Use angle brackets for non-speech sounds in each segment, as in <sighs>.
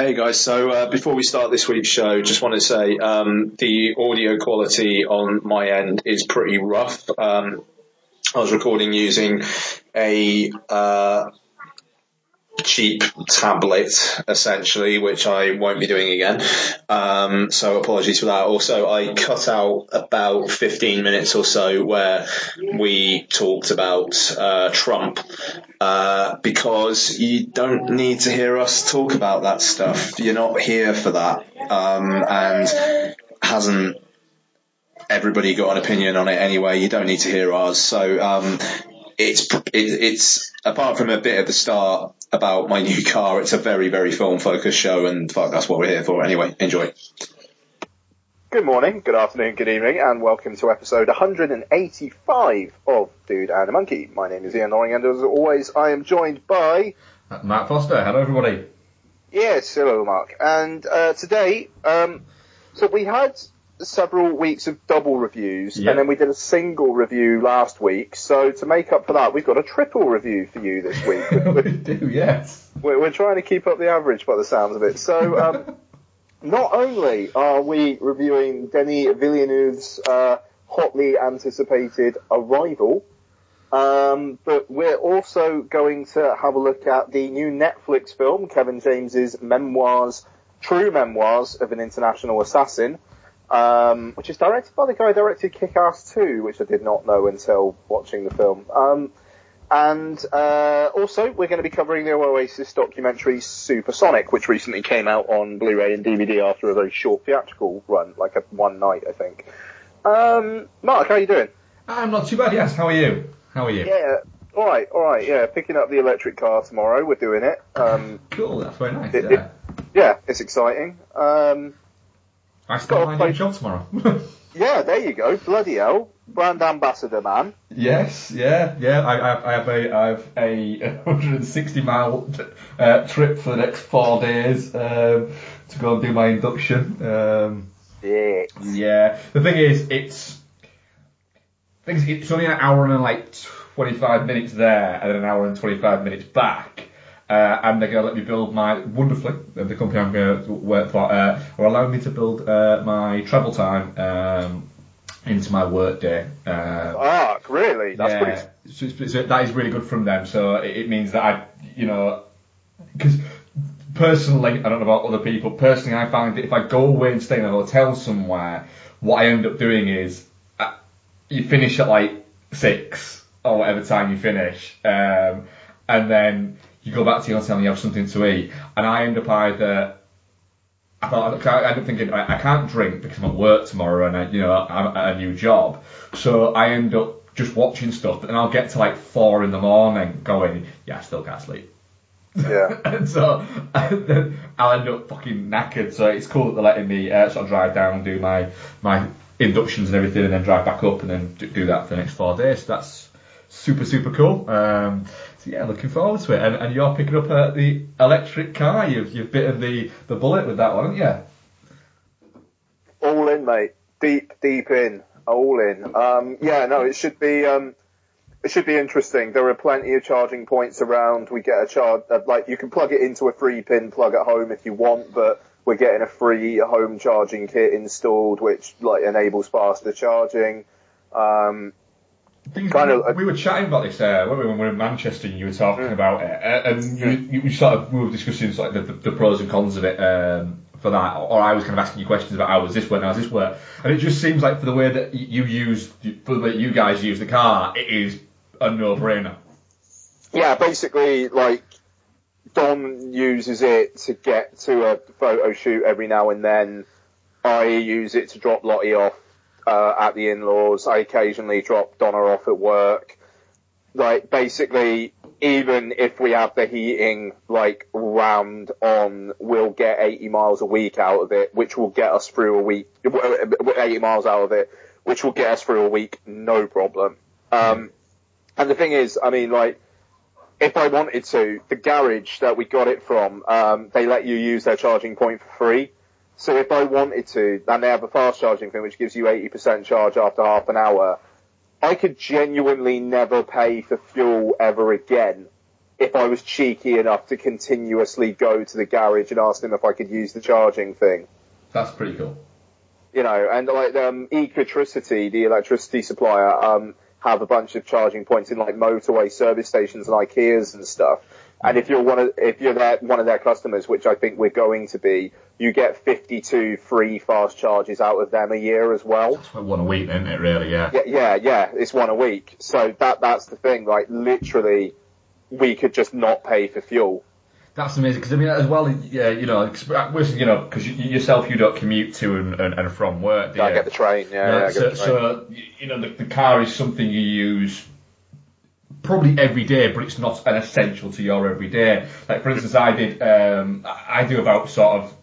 Hey guys, so uh, before we start this week's show, just want to say um, the audio quality on my end is pretty rough. Um, I was recording using a uh, cheap tablet essentially, which I won't be doing again. Um, so apologies for that. Also, I cut out about 15 minutes or so where we talked about uh, Trump uh, because you don't need to hear us talk about that stuff. You're not here for that, um, and hasn't everybody got an opinion on it anyway. You don't need to hear ours. So um, it's it, it's apart from a bit of the start about my new car, it's a very very film focused show, and fuck, that's what we're here for. Anyway, enjoy. Good morning, good afternoon, good evening, and welcome to episode 185 of Dude and a Monkey. My name is Ian Loring, and as always, I am joined by Matt Foster. Hello, everybody. Yes, hello, Mark. And uh, today, um, so we had several weeks of double reviews, Yep. and then we did a single review last week. So to make up for that, we've got a triple review for you this week. <laughs> we do, yes. we're, we're trying to keep up the average by the sounds of it. So, um, <laughs> not only are we reviewing Denis Villeneuve's uh, hotly anticipated Arrival, um, but we're also going to have a look at the new Netflix film, Kevin James's memoirs, true memoirs of an international assassin, um, which is directed by the guy who directed Kick-Ass 2, which I did not know until watching the film. Um, and uh, also, we're going to be covering the Oasis documentary Supersonic, which recently came out on Blu-ray and DVD after a very short theatrical run, like a one night, I think. Um, Mark, how are you doing? I'm not too bad, yes. How are you? How are you? Yeah, all right, all right. Yeah, picking up the electric car tomorrow. We're doing it. Um, <laughs> Cool, that's very nice, It- yeah. yeah, it's exciting. Um, I start got a my new job tomorrow. <laughs> yeah, there you go. Bloody hell, brand ambassador, man. yes, yeah, yeah. I, I, I have a I have a <laughs> 160 mile uh, trip for the next four days um, to go and do my induction. Um, Yeah. Yeah. The thing is, it's thing is, it's only an hour and like 25 minutes there, and then an hour and 25 minutes back. Uh, and they're going to let me build my wonderfully uh, the company I'm going to work for uh, are allowing me to build uh, my travel time um, into my work day. Uh, Ah, really? That's yeah, pretty. so, so that is really good from them. So it, it means that I, you know, because personally, I don't know about other people. Personally, I find that if I go away and stay in a hotel somewhere, what I end up doing is uh, you finish at like six or whatever time you finish, um, and then you go back to your hotel and you have something to eat, and I end up either I thought I end up thinking I, I can't drink because I'm at work tomorrow and I, you know I'm at a new job, so I end up just watching stuff, and I'll get to like four in the morning going, yeah, I still can't sleep. Yeah. <laughs> and so and then I'll end up fucking knackered. So it's cool that they're letting me uh, sort of drive down and do my my inductions and everything, and then drive back up and then do, do that for the next four days. So that's super super cool. Um, so yeah, looking forward to it. And, and you're picking up uh, the electric car. You've you've bitten the the bullet with that one, haven't you? All in, mate. Deep, deep in. All in. Um, yeah, no, it should be. Um, it should be interesting. There are plenty of charging points around. We get a charge, uh, like you can plug it into a three pin plug at home if you want, but we're getting a free home charging kit installed, which like enables faster charging. Um, Things- Kind of- we were chatting about this uh, when we were in Manchester and you were talking Mm. about it, uh, and you, you, you sort of we were discussing of the, the, the pros and cons of it um, for that, or I was kind of asking you questions about how does this work, how does this work, and it just seems like for the way that you use, for the way you guys use the car, it is a no-brainer. yeah, basically, like Don uses it to get to a photo shoot every now and then. I use it to drop Lottie off uh, at the in-laws. I occasionally drop Donna off at work. Like basically, even if we have the heating like rammed on, we'll get 80 miles a week out of it, which will get us through a week. 80 miles out of it, which will get us through a week, no problem. Um, and the thing is, I mean, like, if I wanted to, the garage that we got it from, um, they let you use their charging point for free. So if I wanted to, and they have a fast charging thing which gives you 80% charge after half an hour, I could genuinely never pay for fuel ever again if I was cheeky enough to continuously go to the garage and ask them if I could use the charging thing. That's pretty cool. You know, and like um, Ecotricity, the electricity supplier, um, have a bunch of charging points in like motorway service stations and IKEAs and stuff. And if you're one of if you're their, one of their customers, which I think we're going to be, you get 52 free fast charges out of them a year as well. That's one a week, isn't it? Really, yeah. Yeah, yeah, yeah. It's one a week. So that that's the thing. Like literally, we could just not pay for fuel. That's amazing because I mean, as well, yeah, you know, uh, you know, because you, yourself you don't commute to and, and, and from work. Do I you? get the train. Yeah, yeah, so, so you know, the, the car is something you use probably every day, but it's not an essential to your everyday. Like for instance, I did, um, I do about sort of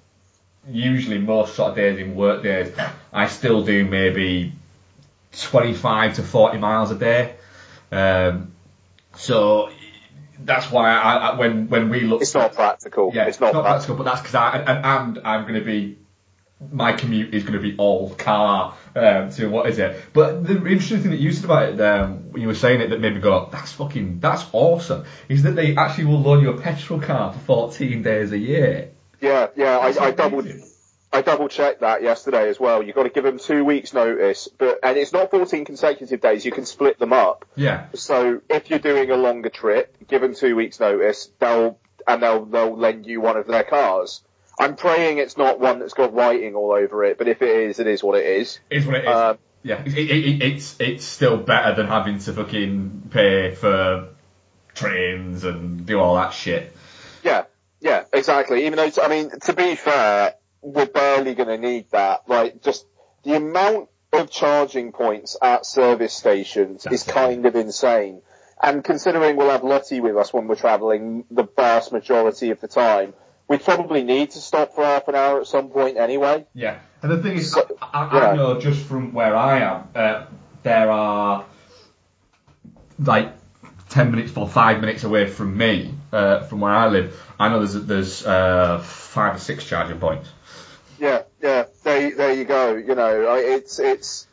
usually most sort of days in work days, I still do maybe 25 to 40 miles a day. Um, so that's why I, I when when we look it's not practical. yeah, it's not, practical. practical, but that's because I and, and I'm going to be my commute is going to be all car um, to what is it? But the interesting thing that you said about it, um, when you were saying it, that made me go, "That's fucking, that's awesome." Is that they actually will loan you a petrol car for 14 days a year? Yeah, yeah. I, I double. I double checked that yesterday as well. You've got to give them two weeks notice, but and it's not 14 consecutive days. You can split them up. Yeah, So if you're doing a longer trip, give them two weeks notice. They'll and they'll they'll lend you one of their cars. I'm praying it's not one that's got writing all over it, but if it is, it is what it is. it's what it is. Um, yeah, it, it, it, it's it's still better than having to fucking pay for trains and do all that shit. Yeah, yeah, exactly. Even though, I mean, to be fair, we're barely going to need that. Like, just the amount of charging points at service stations is kind of insane. And considering we'll have Lottie with us when we're travelling the vast majority of the time, we probably need to stop for half an hour at some point anyway. Yeah, and the thing is, So- I, I, yeah. I know just from where I am, uh, there are like ten minutes or five minutes away from me, uh, from where I live. I know there's there's uh, five or six charging points. Yeah, yeah. There, there you go. You know, it's it's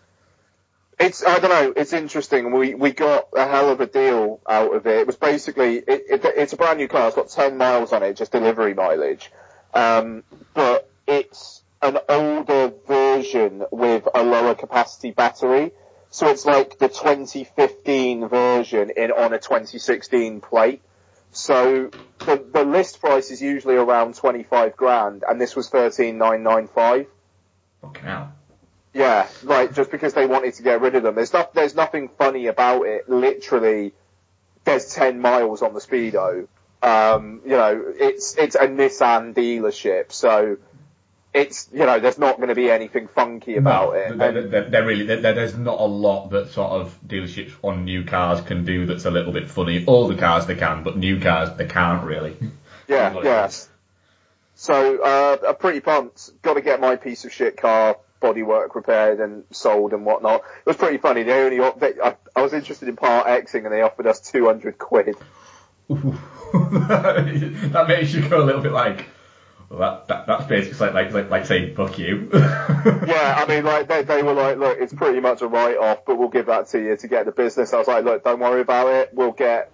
it's I don't know. It's interesting. We we got a hell of a deal out of it. It was basically it, it, it's a brand new car. It's got ten miles on it, just delivery mileage. Um, but it's an older version with a lower capacity battery. So it's like the 2015 version in on a 2016 plate. So the the list price is usually around 25 grand, and this was 13,995. Fucking hell. Yeah, right. Just because they wanted to get rid of them. There's not. There's nothing funny about it. Literally, there's 10 miles on the speedo. Um, you know, it's it's a Nissan dealership, so it's you know, there's not going to be anything funky about no, it. There, And- there, there really, there, there's not a lot that sort of dealerships on new cars can do that's a little bit funny. Older cars they can, but new cars they can't really. <laughs> Yeah, yeah. So, uh, I'm pretty pumped. Got to get my piece of shit car bodywork repaired and sold and whatnot. It was pretty funny. They only, they, I, I was interested in part Xing and they offered us 200 quid. <laughs> that makes you go a little bit like, well, that, that that's basically like like like, saying fuck you. <laughs> Yeah, I mean, like, they, they were like, look, it's pretty much a write-off, but we'll give that to you to get the business. I was like, look, don't worry about it. We'll get,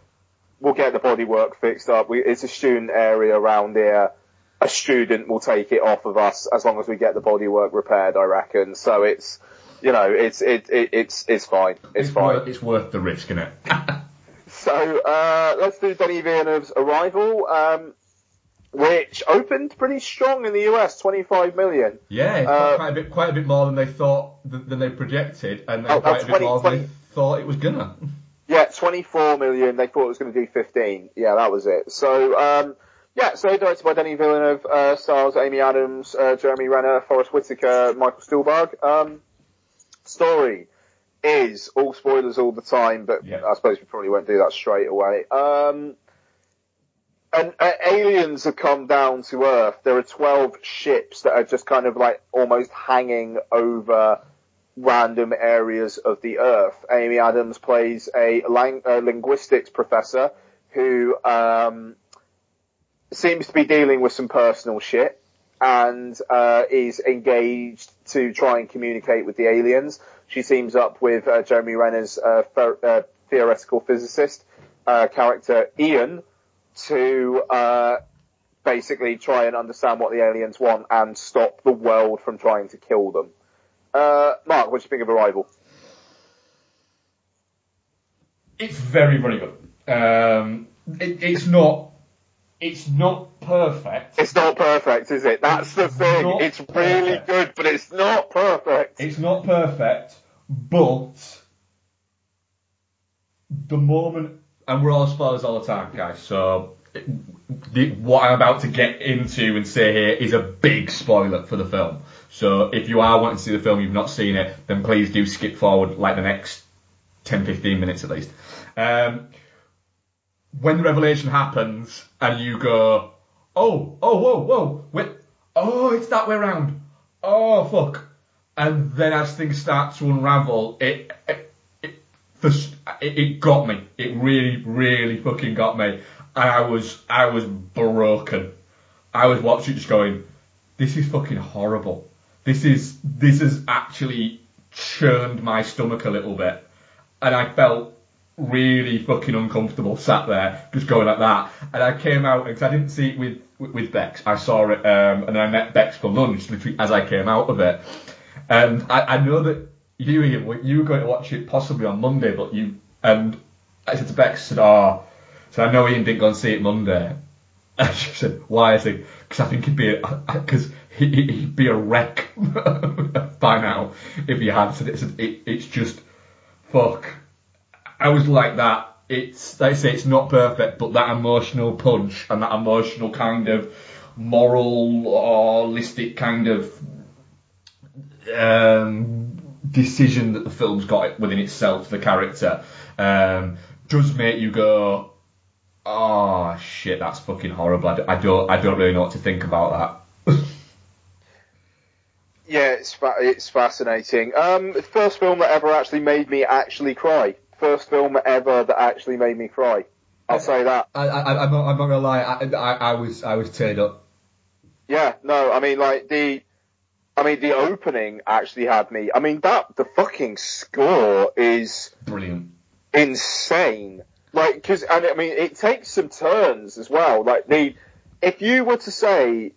we'll get the bodywork fixed up. We, it's a student area around here. A student will take it off of us as long as we get the bodywork repaired, I reckon. So it's, you know, it's, it, it it's, it's fine. It's, fine. Worth, it's worth the risk, isn't it? <laughs> So uh, let's do Denis Villeneuve's Arrival, um, which opened pretty strong in the US, 25 million. yeah, Uh, quite a bit quite a bit more than they thought than, they projected, and Oh, quite a bit 20 more than 20 they thought it was gonna. <laughs> Yeah, 24 million. They thought it was going to do 15. Yeah, that was it. So, um, yeah, so directed by Denis Villeneuve, uh, stars Amy Adams, uh, Jeremy Renner, Forest Whitaker, Michael Stuhlbarg. Um, story is all spoilers all the time, but Yeah. I suppose we probably won't do that straight away. Um, and uh, aliens have come down to Earth. There are 12 ships that are just kind of like almost hanging over random areas of the Earth. Amy Adams plays a lang- uh, linguistics professor who um, seems to be dealing with some personal shit and uh, is engaged to try and communicate with the aliens. She teams up with uh, Jeremy Renner's uh, fer- uh, theoretical physicist uh, character Ian, to uh, basically try and understand what the aliens want and stop the world from trying to kill them. Uh, Mark, what do you think of Arrival? It's very, very good. Um, it, it's not. It's not perfect. It's not perfect, is it? That's the thing. It's really perfect. good, but it's not perfect. It's not perfect, but the moment, and we're all spoilers all the time, guys. So the, what I'm about to get into and say here is a big spoiler for the film. So if you are wanting to see the film, you've not seen it, then please do skip forward like the next 10, 15 minutes at least. Um, when the revelation happens and you go, oh, oh, whoa, whoa, wait, oh, it's that way around. Oh, fuck. And then as things start to unravel, it, it, it, got me. It really, really fucking got me. And I was, I was broken. I was watching just going, this is fucking horrible. This is, this has actually churned my stomach a little bit. And I felt really fucking uncomfortable sat there just going like that. And I came out, because I didn't see it with, with, Bex. I saw it, um, and then I met Bex for lunch literally as I came out of it. And I, I know that you, you were going to watch it possibly on Monday, but you, and I said to Bex, I said, oh, so I know Ian didn't go and see it Monday. <laughs> And she said, why? I said, because I think he'd be, because <laughs> he, he'd be a wreck <laughs> by now if he had. So it's, it, it's just, fuck. I was like that. It's, like I say, it's not perfect, but that emotional punch and that emotional kind of moral kind of um, decision that the film's got within itself, the character, um, does make you go, oh shit, that's fucking horrible. I, don't, I don't really know what to think about that. <laughs> Yeah, it's fa- it's fascinating. Um, first film that ever actually made me actually cry. First film ever that actually made me cry. I'll say that. I, I, I'm not, I'm not gonna lie, I, I, I was, I was teared up. Yeah, no, I mean like the, I mean the opening actually had me. I mean that the fucking score is Brilliant. insane. Like, because and I mean it takes some turns as well. Like the, if you were to say,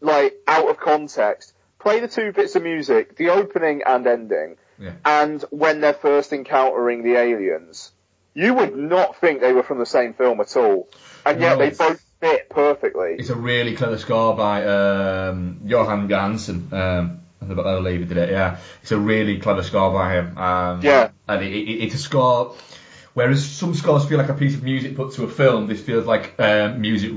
like out of context, play the two bits of music, the opening and ending, Yeah. and when they're first encountering the aliens, you would not think they were from the same film at all, and yet No. they both fit perfectly. It's a really clever score by um, Jóhann Jóhannsson. Um, I believe he did it. Yeah, it's a really clever score by him. Um, Yeah. and it, it, it's a score. Whereas some scores feel like a piece of music put to a film, this feels like um, music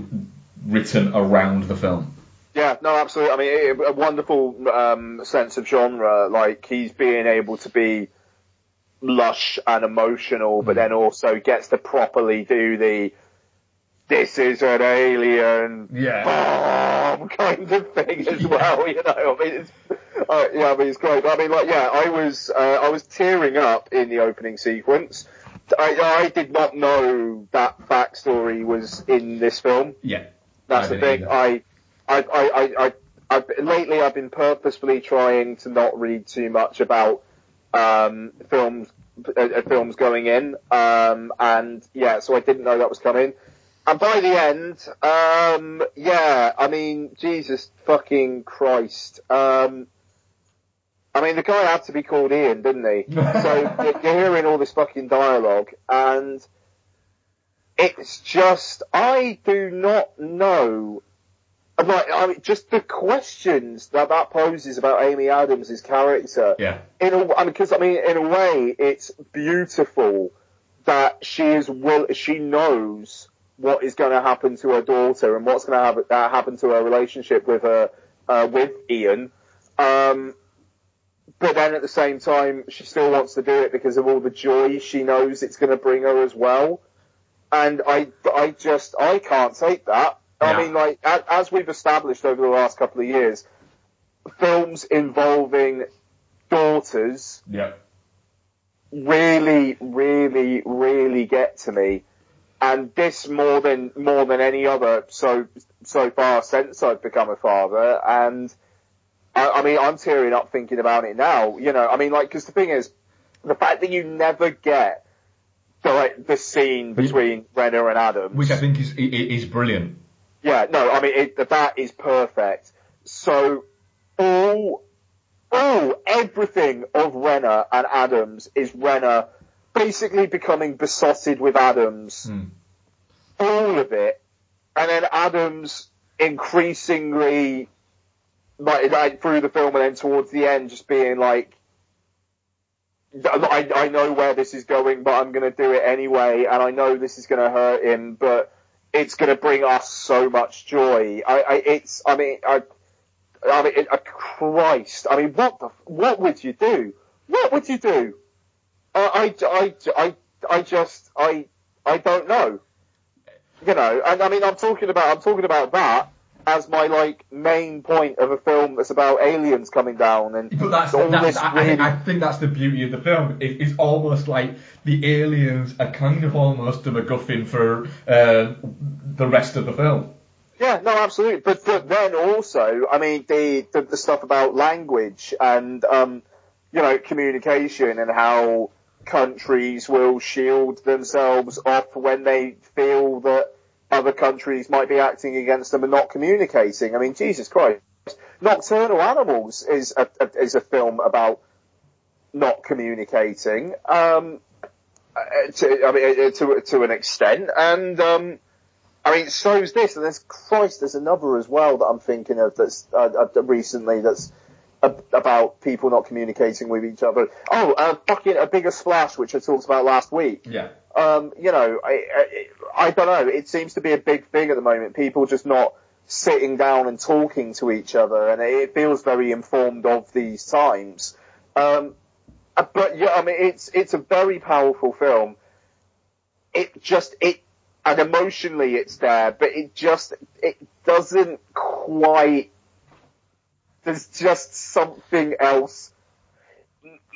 written around the film. Yeah, no, absolutely. I mean, it, a wonderful um, sense of genre. Like he's being able to be lush and emotional, but then also gets to properly do the "this is an alien" Yeah. bomb kind of thing as well. You know, I mean, it's, uh, yeah, I mean, it's great. I mean, like, yeah, I was uh, I was tearing up in the opening sequence. I, I did not know that backstory was in this film. Yeah. That's the thing. I, I, I, I, I, I've, lately I've been purposefully trying to not read too much about um, films, uh, uh, films going in, um, and yeah, so I didn't know that was coming. And by the end, um, yeah, I mean, Jesus fucking Christ. Um, I mean, the guy had to be called Ian, didn't he? <laughs> so you're hearing all this fucking dialogue, and it's just, I do not know like, I mean, just the questions that that poses about Amy Adams' character. Yeah. In a, I mean, because I mean, in a way, it's beautiful that she is will, she knows what is going to happen to her daughter and what's going to happen, uh, happen to her relationship with her, uh, with Ian. Um, but then at the same time, she still wants to do it because of all the joy she knows it's going to bring her as well. And I, I just, I can't take that. I mean, like, as we've established over the last couple of years, films involving daughters Yeah. really, really, really get to me. And this more than, more than any other so, so far since I've become a father. And I, I mean, I'm tearing up thinking about it now. You know, I mean, like, cause the thing is, the fact that you never get the, like, the scene between Renner and Adams. which I think is is brilliant. Yeah, no, I mean, it, that is perfect. So, all, all, everything of Renner and Adams is Renner basically becoming besotted with Adams. Hmm. All of it. And then Adams increasingly, like, like, through the film and then towards the end just being like, I, I know where this is going, but I'm going to do it anyway, and I know this is going to hurt him, but it's going to bring us so much joy. I, I it's, I mean, I, I mean, it, uh, Christ, I mean, what the, what would you do? What would you do? I, I, I, I, I just, I, I don't know. You know, and I mean, I'm talking about, I'm talking about that as my like main point of a film that's about aliens coming down and But that's, all that's this I, really I think that's the beauty of the film. It, it's almost like the aliens are kind of almost a MacGuffin for uh, the rest of the film. Yeah, no, absolutely. But, but then also, I mean, the, the the stuff about language and um, you know, communication and how countries will shield themselves off when they feel that other countries might be acting against them and not communicating. I mean, Jesus Christ. Nocturnal Animals is a, a is a film about not communicating. Um, to, I mean, uh, to to an extent, and um, I mean, so's this, and there's Christ, there's another as well that I'm thinking of that's uh, uh, recently that's about people not communicating with each other. Oh, uh, fucking a bigger splash, which I talked about last week. Yeah. Um, you know, I, I I don't know. It seems to be a big thing at the moment. People just not sitting down and talking to each other, and it feels very informed of these times. Um, uh, but yeah, I mean, it's it's a very powerful film. It just it and emotionally it's there, but it just it doesn't quite. There's just something else.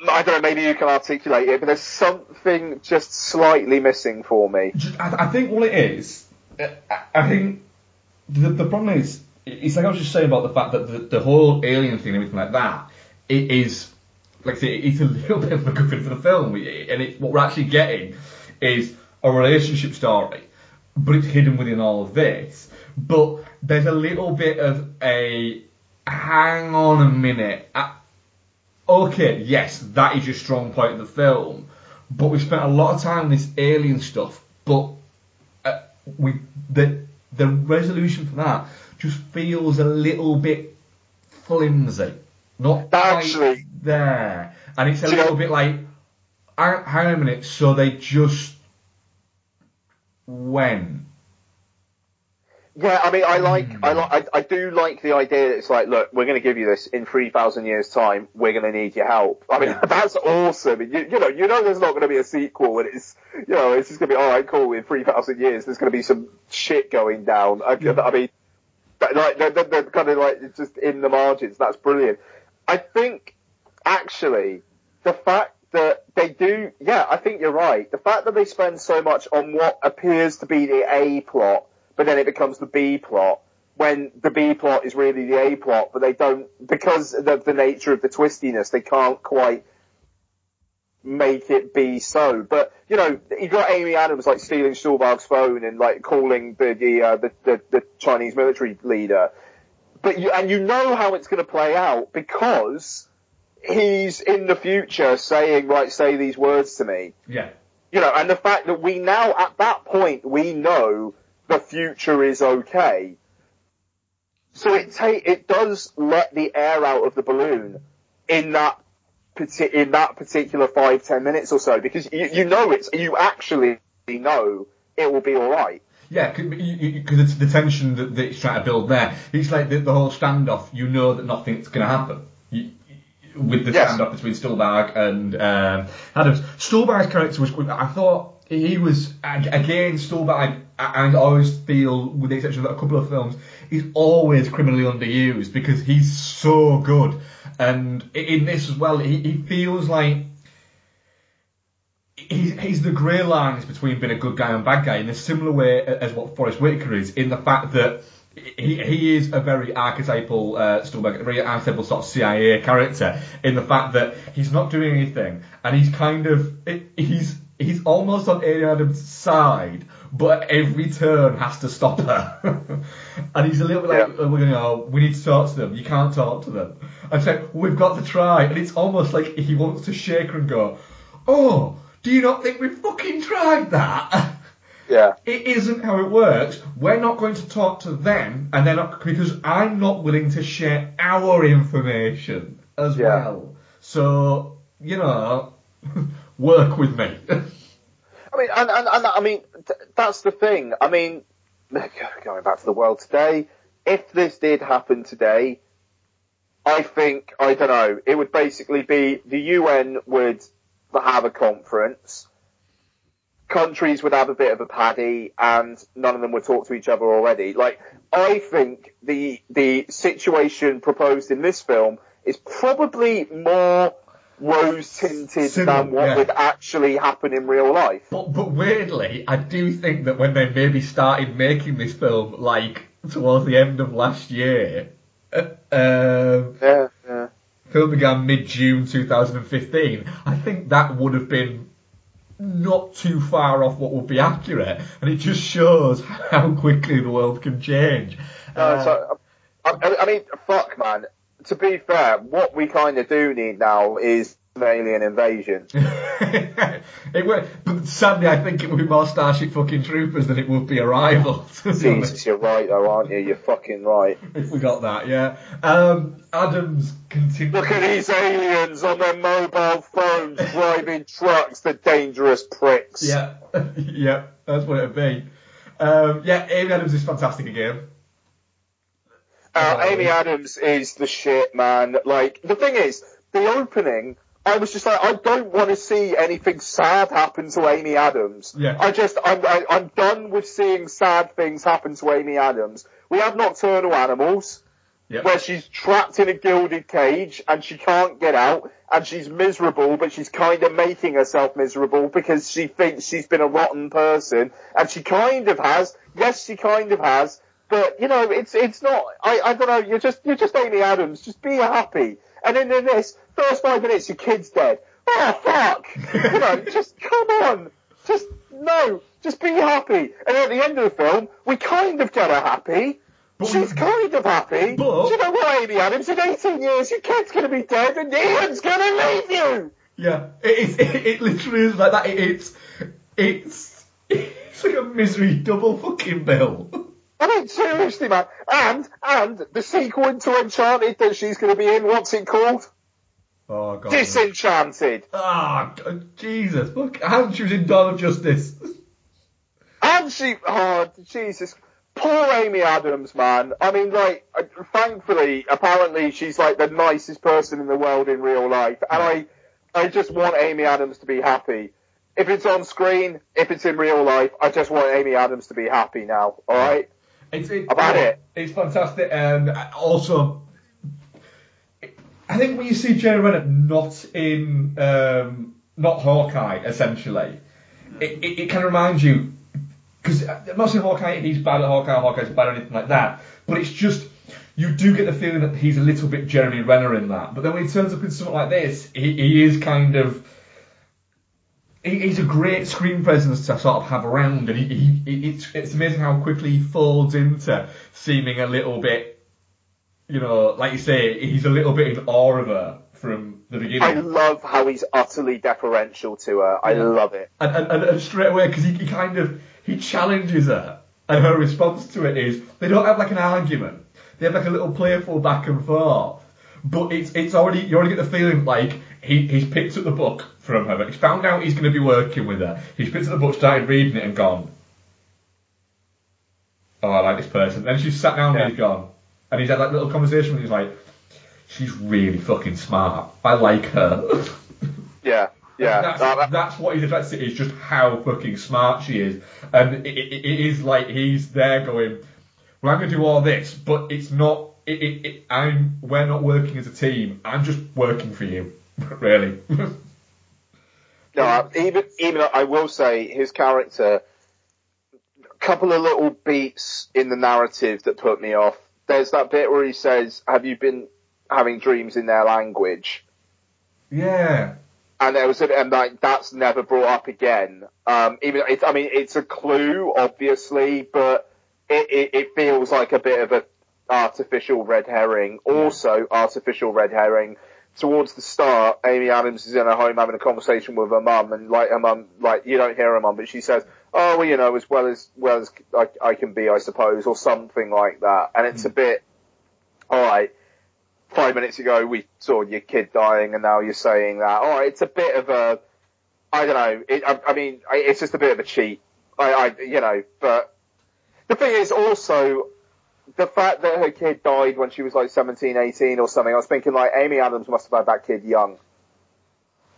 I don't know. Maybe you can articulate it, but there's something just slightly missing for me. I, think what it is, uh, I, think the, the problem is, it's like I was just saying about the fact that the, the whole alien thing and everything like that, it is, like I say, it's a little <laughs> bit of a good for the film, and what we're actually getting is a relationship story, but it's hidden within all of this. But there's a little bit of a, hang on a minute, uh, okay, yes, that is your strong point of the film, but we spent a lot of time on this alien stuff, but uh, we the the resolution for that just feels a little bit flimsy, not Actually- there, and it's a little bit like, hang hang on a minute, so they just when. Yeah, I mean, I like, I hmm. like, I, I do like the idea that it's like, look, we're going to give you this in three thousand years' time. We're going to need your help. I mean, Yeah. <laughs> that's awesome. You, you know, you know, there's not going to be a sequel, and it's, you know, it's just going to be all right, cool. In three thousand years, there's going to be some shit going down. I, I mean, like they're, they're, they're kind of like it's just in the margins. That's brilliant. I think actually the fact that they do, yeah, I think you're right. The fact that they spend so much on what appears to be the A plot, but then it becomes the B plot, when the B plot is really the A plot, but they don't, because of the nature of the twistiness, they can't quite make it be so. But, you know, you got Amy Adams like stealing Stuhlbarg's phone and like calling the, the, uh, the, the, the Chinese military leader. But you, and you know how it's going to play out because he's in the future saying, right, say these words to me. Yeah. You know, and the fact that we now, at that point, we know the future is okay. So it ta- it does let the air out of the balloon in that parti- in that particular five ten minutes or so because you, you know it's you actually know it will be all right. Yeah, because it's the tension that, that it's trying to build there. It's like the, the whole standoff. You know that nothing's going to happen. You, with the Yes. standoff between Stuhlbarg and um, Adams. Stuhlbarg's character was. I thought he was again Stuhlbarg. I, I always feel, with the exception of a couple of films, he's always criminally underused because he's so good. And in this as well, he, he feels like he's, he's the grey lines between being a good guy and bad guy in a similar way as what Forest Whitaker is, in the fact that he, he is a very archetypal, uh, a very archetypal sort of CIA character, in the fact that he's not doing anything, and he's kind of, he's he's almost on Amy Adams' side, but every turn has to stop her. <laughs> and he's a little bit like, Yeah. go, we need to talk to them. You can't talk to them. And so we've got to try. And it's almost like he wants to shake her and go, oh, do you not think we've fucking tried that? <laughs> Yeah. It isn't how it works. We're not going to talk to them, and they're not because I'm not willing to share our information as Yeah. well. So you know, <laughs> work with me. <laughs> I mean, and, and, and I mean, th- that's the thing. I mean, <laughs> going back to the world today, if this did happen today, I think, I don't know, it would basically be the UN would have a conference, countries would have a bit of a paddy, and none of them would talk to each other already. Like, I think the, the situation proposed in this film is probably more rose tinted than what yeah. would actually happen in real life. but but weirdly, I do think that when they maybe started making this film, like towards the end of last year, uh, <laughs> um, Yeah, yeah. film began mid June 2015. I think that would have been not too far off what would be accurate, and it just shows <laughs> how quickly the world can change. No, Uh, so, I, I mean, fuck, man. To be fair, what we kind of do need now is an alien invasion. <laughs> it would, but sadly, I think it would be more Starship fucking Troopers than it would be Arrival. to. <laughs> Jesus, you're right though, aren't you? You're fucking right. <laughs> if we got that, yeah. Um, Adams continues. Look at these aliens on their mobile phones driving trucks, the dangerous pricks. Yeah, yeah, that's what it'd be. Um, yeah, Amy Adams is fantastic again. Uh, Amy Adams is the shit, man. Like, the thing is, the opening, I was just like, I don't want to see anything sad happen to Amy Adams. Yeah. I just, I'm, I, I'm done with seeing sad things happen to Amy Adams. We have Nocturnal Animals, Yep. where she's trapped in a gilded cage and she can't get out and she's miserable, but she's kind of making herself miserable because she thinks she's been a rotten person and she kind of has. Yes, she kind of has. But you know, it's it's not. I I don't know. You're just you're just Amy Adams. Just be happy. And then in this first five minutes, your kid's dead. Oh fuck! you know, just come on. Just no. Just be happy. And at the end of the film, we kind of get her happy. But She's kind of happy. But- Do you know what, Amy Adams? In 18 years, your kid's going to be dead and Ian's going to leave you. Yeah, it, is, it, it literally is like that. It, it's, it's, it's like a misery double fucking bill. <laughs> I mean, seriously, man. And, and the sequel to Enchanted that she's going to be in, what's it called? Oh god. Disenchanted. Ah, g- Jesus, look, and she was in Dawn of Justice. And she, oh, Jesus. Poor Amy Adams, man. I mean, like, uh, thankfully, apparently she's like the nicest person in the world in real life. And I, I just want Amy Adams to be happy. If it's on screen, if it's in real life, I just want Amy Adams to be happy now, alright? It's it, About it. It's fantastic, and also, I think when you see Jerry Renner not in, um, not Hawkeye, essentially, it, it, it kind of reminds you because I'm not saying Hawkeye he's bad at Hawkeye, Hawkeye's bad or anything like that, but it's just you do get the feeling that he's a little bit Jeremy Renner in that. But then when he turns up in something like this, he, he is kind of he, he's a great screen presence to sort of have around, and he, he it's it's amazing how quickly he folds into seeming a little bit, you know, like you say, he's a little bit in awe of her from the beginning. I love how he's utterly deferential to her. I Yeah. love it. and, and, and, and straight away because he, he kind of he challenges her and her response to it is they don't have like an argument they have like a little playful back and forth but it's it's already you already get the feeling like he, he's picked up the book from her. He's found out he's going to be working with her. He's picked up the book started reading it and gone. Oh I like this person. Then she's sat down Yeah. and he's gone. And he's had that little conversation with he's like she's really fucking smart. I like her. Yeah, yeah. <laughs> that's, That- that's what he's to, is just how fucking smart she is. And it, it, it is like he's there going, well, I'm going to do all this, but it's not, it, it, it, I'm, we're not working as a team. I'm just working for you, <laughs> really. No, even even I will say his character. A couple of little beats in the narrative that put me off. There's that bit where he says, "Have you been having dreams in their language?" yeah. and there was, a, and like that's never brought up again. Um, even it's, I mean, it's a clue, obviously, but it, it, it feels like a bit of a artificial red herring. Also, artificial red herring. Towards the start, Amy Adams is in her home having a conversation with her mum, and like her mum, like you don't hear her mum, but she says, "Oh, well, you know, as well as well as I, I can be, I suppose," or something like that. And it's a hmm. bit, all right. Five minutes ago, we saw your kid dying, and now you're saying that. All right, it's a bit of a, I don't know. It, I, I mean, it's just a bit of a cheat. I, I, you know, but the thing is also the fact that her kid died when she was like 17, 18 or something. I was thinking like Amy Adams must have had that kid young.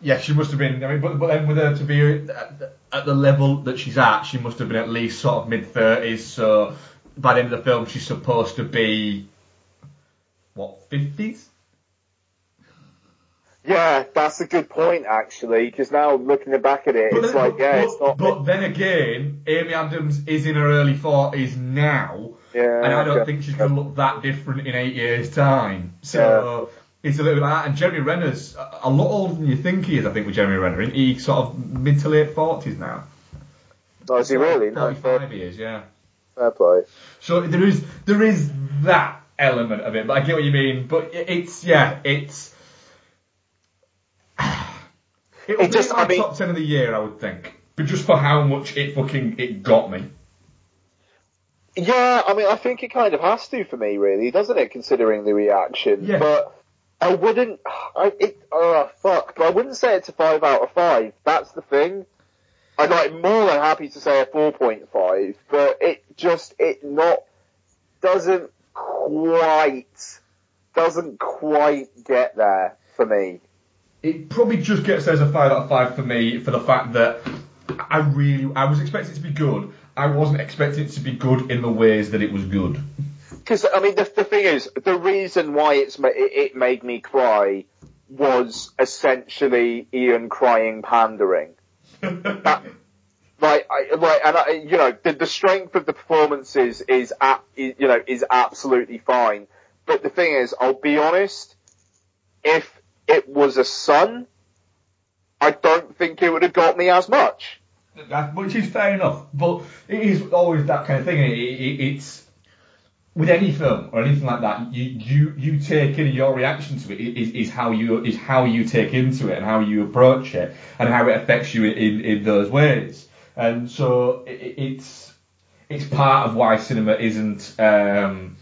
Yeah, she must have been. I mean, but, but then with her to be at, the- at the level that she's at, she must have been at least sort of mid thirties. So by the end of the film, she's supposed to be what fifties? Yeah, that's a good point actually, because now looking back at it, it's like, yeah, but, it's not. but then again, Amy Adams is in her early forties now, yeah, and I don't okay. think she's going to look that different in eight years' time. So it's a little bit like that. And Jeremy Renner's a lot older than you think he is. I think with Jeremy Renner, isn't he sort of mid to late forties now. Oh, is he really? No, years, yeah. fair play. So there is there is that element of it, but I get what you mean. But it's yeah, it's. <sighs> It'll It be just- in my I mean- top ten of the year, I would think, but just for how much it fucking it got me. Yeah, I mean, I think it kind of has to for me, really, doesn't it? Considering the reaction, Yeah. but I wouldn't. I it. Oh fuck! But I wouldn't say it's a five out of five. That's the thing. I'd like more than happy to say a four point five, but it just it not doesn't quite doesn't quite get there for me. It probably just gets there as a five out of five for me for the fact that I really I was expecting it to be good. I wasn't expecting it to be good in the ways that it was good. Because I mean, the, the thing is, the reason why it's it, made me cry was essentially Ian crying pandering. <laughs> That, like, I, like, and I, you know, the, the strength of the performances is, at, you know, is absolutely fine. But the thing is, I'll be honest, if it was a son, I don't think it would have got me as much. That, which is fair enough, but it is always that kind of thing. It, it, it's with any film or anything like that. You you you take in your reaction to it is, is how you is how you take into it and how you approach it and how it affects you in in those ways. And so it, it's it's part of why cinema isn't um,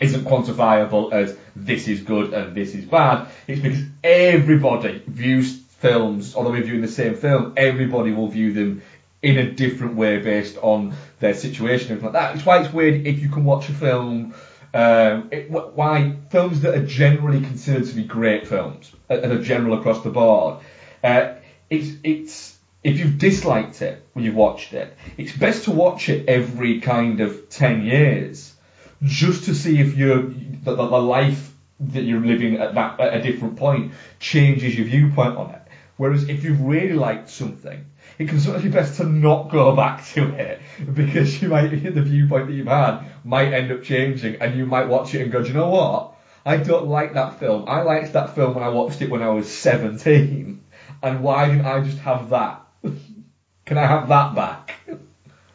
isn't quantifiable as this is good and this is bad. It's because everybody views films, although we're viewing the same film, everybody will view them in a different way based on their situation and like that. It's why it's weird if you can watch a film, um, it, why films that are generally considered to be great films, and are general across the board, uh, it's, it's, if you've disliked it when you've watched it, it's best to watch it every kind of 10 years just to see if you're, the, the, the life that you're living at that, at a different point changes your viewpoint on it. Whereas if you've really liked something, it can sometimes be best to not go back to it because you might, the viewpoint that you've had might end up changing and you might watch it and go, do you know what? I don't like that film. I liked that film when I watched it when I was 17 and why didn't I just have that? <laughs> Can I have that back?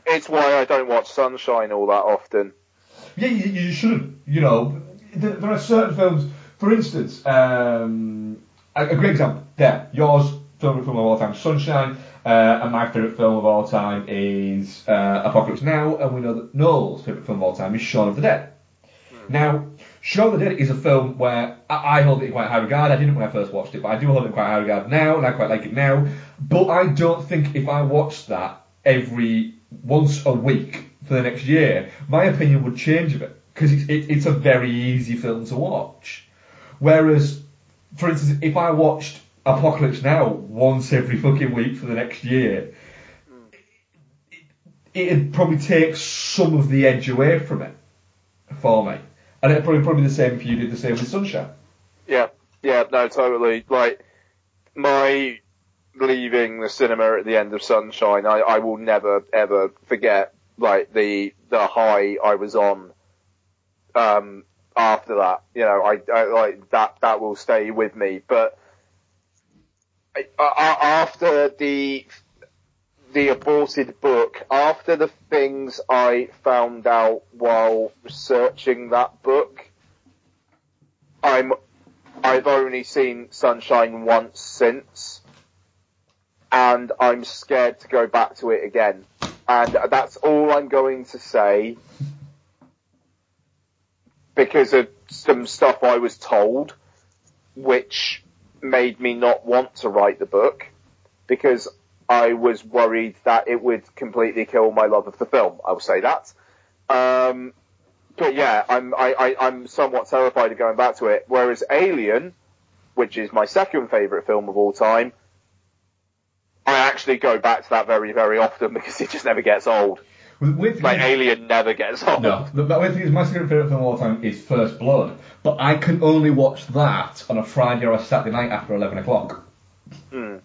It's why I don't watch Sunshine all that often. Yeah, you, you shouldn't. You know, there, there are certain films. For instance, um, a, a great example. There, yours favourite film of all time, Sunshine, uh, and my favourite film of all time is uh, Apocalypse Now, and we know that Noel's favourite film of all time is Shaun of the Dead. Now, Shaun of the Dead is a film where I, I hold it in quite high regard. I didn't when I first watched it, but I do hold it in quite high regard now, and I quite like it now. But I don't think if I watched that every once a week for the next year, my opinion would change a bit because it's, it, it's a very easy film to watch. Whereas, for instance, if I watched Apocalypse Now once every fucking week for the next year, it, it'd probably take some of the edge away from it for me. And it'd probably probably be the same if you did the same with Sunshine. Yeah, yeah, no, totally. Like, my leaving the cinema at the end of Sunshine, I, I will never ever forget, like, the, the high I was on, um, after that. You know, I, I, like, that, that will stay with me. But, uh, after the the aborted book, after the things I found out while researching that book, I'm I've only seen Sunshine once since, and I'm scared to go back to it again. And that's all I'm going to say because of some stuff I was told, which made me not want to write the book because I was worried that it would completely kill my love of the film. I will say that. Um, but yeah, I'm I, I, am somewhat terrified of going back to it. Whereas Alien, which is my second favourite film of all time, I actually go back to that very very often <laughs> because it just never gets old. With, like Alien never gets old. No, the, the thing is, my second favourite film of all time is First Blood, but I can only watch that on a Friday or a Saturday night after eleven o'clock. Hmm.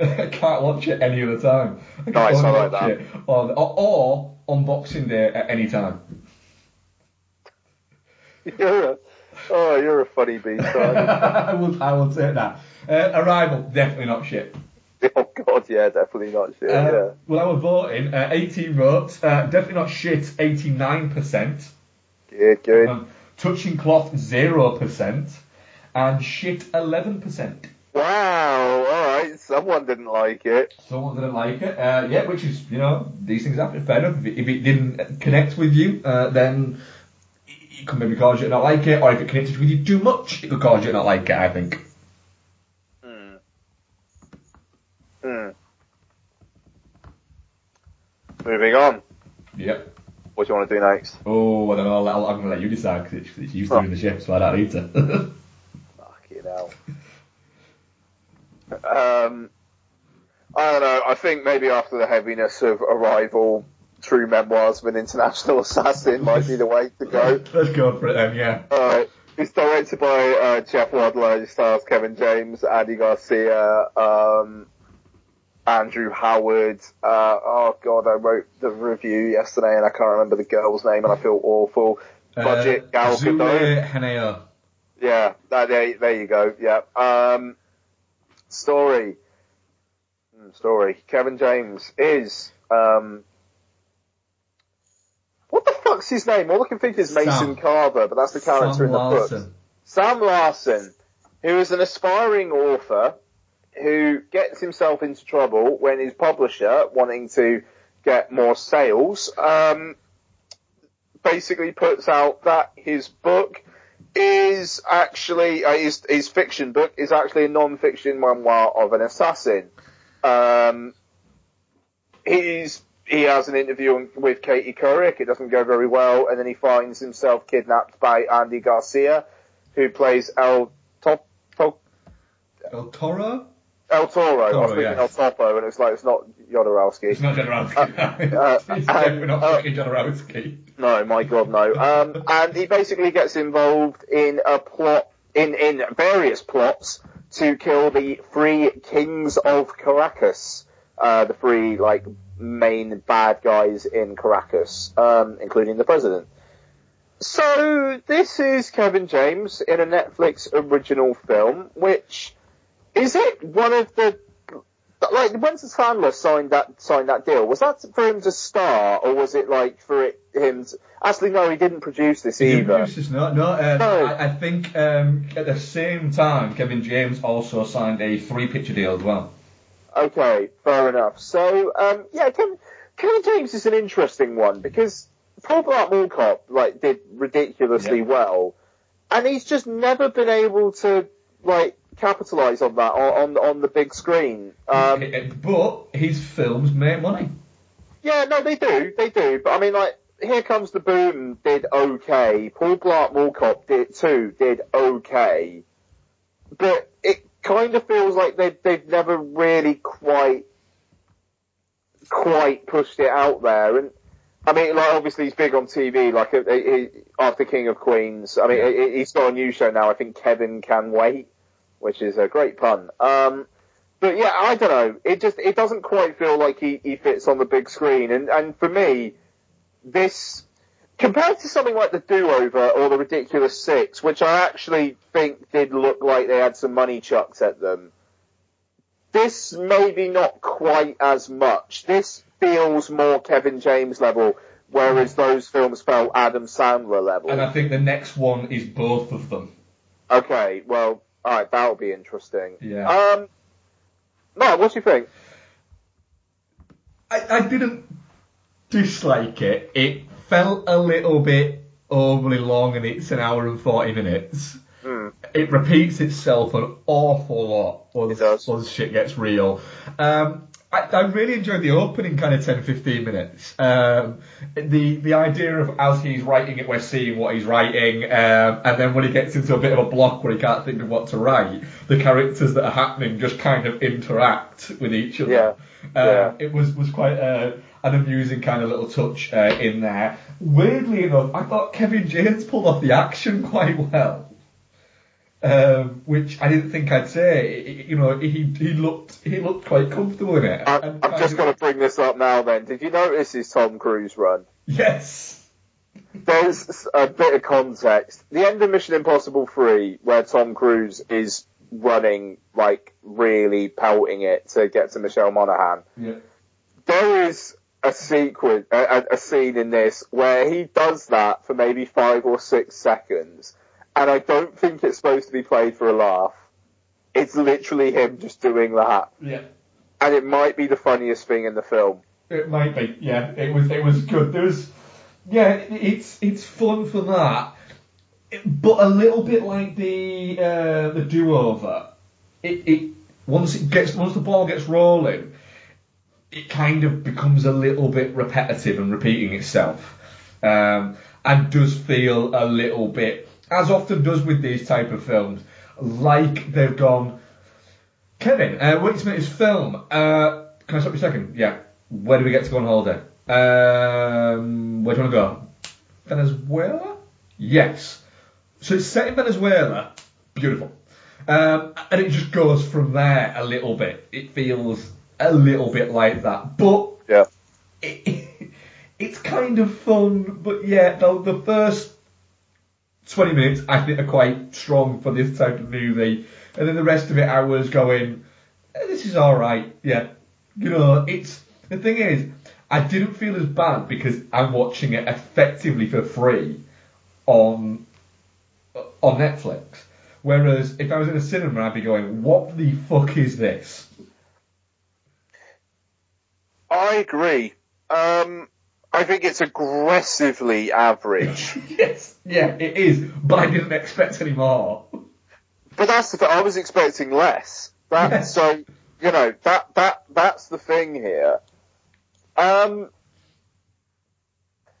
I <laughs> can't watch it any other time. I nice, I like that. On, or, or on Boxing Day at any time. <laughs> You're a, oh, you're a funny beast. <laughs> I will, I will take that. Uh, Arrival, definitely not shit. <laughs> Oh god, yeah, definitely not shit. Uh, yeah. Well, I was voting. Uh, 18 votes. Uh, definitely not shit. 89%. Good, good. Um, touching cloth 0%. And shit 11%. Wow, alright, someone didn't like it. Someone didn't like it, uh, yeah, which is, you know, these things happen, fair enough. If it, if it didn't connect with you, uh, then it could maybe cause you to not like it, or if it connected with you too much, it could cause you to not like it, I think. Hmm. Hmm. Moving on. Yep. What do you want to do next? Oh, I don't know, I'll, I'm going to let you decide, because it's, it's you doing the ship, so I don't need to. <laughs> Fucking hell. Um, I don't know. I think maybe after the heaviness of Arrival, True Memoirs of an International <laughs> Assassin might be the way to go. <laughs> Let's go for it then, yeah. Alright. It's directed by uh, Jeff Wadlow. It stars Kevin James, Andy Garcia, um, Andrew Howard. Uh, oh god, I wrote the review yesterday and I can't remember the girl's name and I feel awful. Budget uh, Gal Gadot. Yeah, there, there you go. Yeah. Um, story. Hmm, story. Kevin James is, um, what the fuck's his name? All I can think is Mason Sam. Carver, but that's the character Sam in the Larson. book. Sam Larson, who is an aspiring author who gets himself into trouble when his publisher, wanting to get more sales, um, basically puts out that his book is actually uh, his, his fiction book is actually a non-fiction memoir of an assassin. Um, he's he has an interview with Katie Couric. It doesn't go very well, and then he finds himself kidnapped by Andy Garcia, who plays El Top, El Toro. El Toro. Toro I was thinking yes. El Topo, and it's like it's not Jodorowsky. It's not Jodorowsky. Uh, <laughs> uh, it's definitely not uh, Jodorowsky. No, my God, no. Um, and he basically gets involved in a plot, in in various plots to kill the three kings of Caracas. Uh, the three like main bad guys in Caracas, um, including the president. So this is Kevin James in a Netflix original film, which is it one of the like when Sandler signed that signed that deal? Was that for him to star, or was it like for it, him? To, actually, no, he didn't produce this he either. Produce this, no, no. Um, no. I, I, think um, at the same time, Kevin James also signed a three picture deal as well. Okay, fair enough. So um, yeah, Kevin, Kevin James is an interesting one because Paul Blart Mall Cop like did ridiculously yeah. well, and he's just never been able to like capitalise on that on, on the big screen. Um, <laughs> but his films make money. Yeah, no, they do, they do. But I mean, like, Here Comes the Boom did okay. Paul Blart Mall Cop did too, did okay. But it kind of feels like they've they've never really quite quite pushed it out there. And I mean, like obviously he's big on TV. Like uh, uh, uh, after King of Queens, I mean, he's got a new show now. I think Kevin Can Wait which is a great pun. Um, but yeah, I don't know. It just it doesn't quite feel like he, he fits on the big screen. And and for me, this compared to something like the Do-Over or the Ridiculous Six, which I actually think did look like they had some money chucked at them, this maybe not quite as much. This feels more Kevin James level, whereas those films felt Adam Sandler level. And I think the next one is both of them. Okay, well, alright, that'll be interesting. Yeah. Um, Mark, what do you think? I, I didn't dislike it. It felt a little bit overly long and it's an hour and 40 minutes. Hmm. It repeats itself an awful lot once, It does. once shit gets real. Um, I, I really enjoyed the opening kind of 10, 15 minutes. Um, the, the idea of as he's writing it, we're seeing what he's writing, um, and then when he gets into a bit of a block where he can't think of what to write, the characters that are happening just kind of interact with each other. Yeah. Uh, Yeah. It was, was quite uh, an amusing kind of little touch uh, in there. Weirdly enough, I thought Kevin James pulled off the action <laughs> quite well. Um, which I didn't think I'd say. You know, he he looked he looked quite comfortable in it. I, And I'm just to bring this up now then. Did you notice his Tom Cruise run? Yes. There's a bit of context. The end of Mission Impossible 3, where Tom Cruise is running, like, really pelting it to get to Michelle Monaghan. Yeah. There is a sequence, a- a scene in this where he does that for maybe five or six seconds, and I don't think it's supposed to be played for a laugh. It's literally him just doing that, Yeah. and it might be the funniest thing in the film. It might be. Yeah. It was it was good. There was yeah. It's it's fun for that, but a little bit like the uh, the do over. It it once it gets once the ball gets rolling, it kind of becomes a little bit repetitive and repeating itself, um, and does feel a little bit, as often does with these type of films, like they've gone. Kevin, uh, a minute, film. Uh, can I stop you a second? Yeah. Where do we get to go on holiday? Um, where do you want to go? Venezuela? Yes. So it's set in Venezuela. Beautiful. Um, and it just goes from there a little bit. It feels a little bit like that. But Yeah. <laughs> it, it's kind of fun, but yeah, the, the first 20 minutes I think are quite strong for this type of movie. And then the rest of it I was going, eh, this is alright, yeah. You know, it's, the thing is, I didn't feel as bad because I'm watching it effectively for free on, on Netflix. Whereas if I was in a cinema I'd be going, what the fuck is this? I agree. Um, I think it's aggressively average. <laughs> yes, yeah, it is, but I didn't expect any more. but that's the thing. I was expecting less. That, Yes. So, you know, that, that, that's the thing here. Um,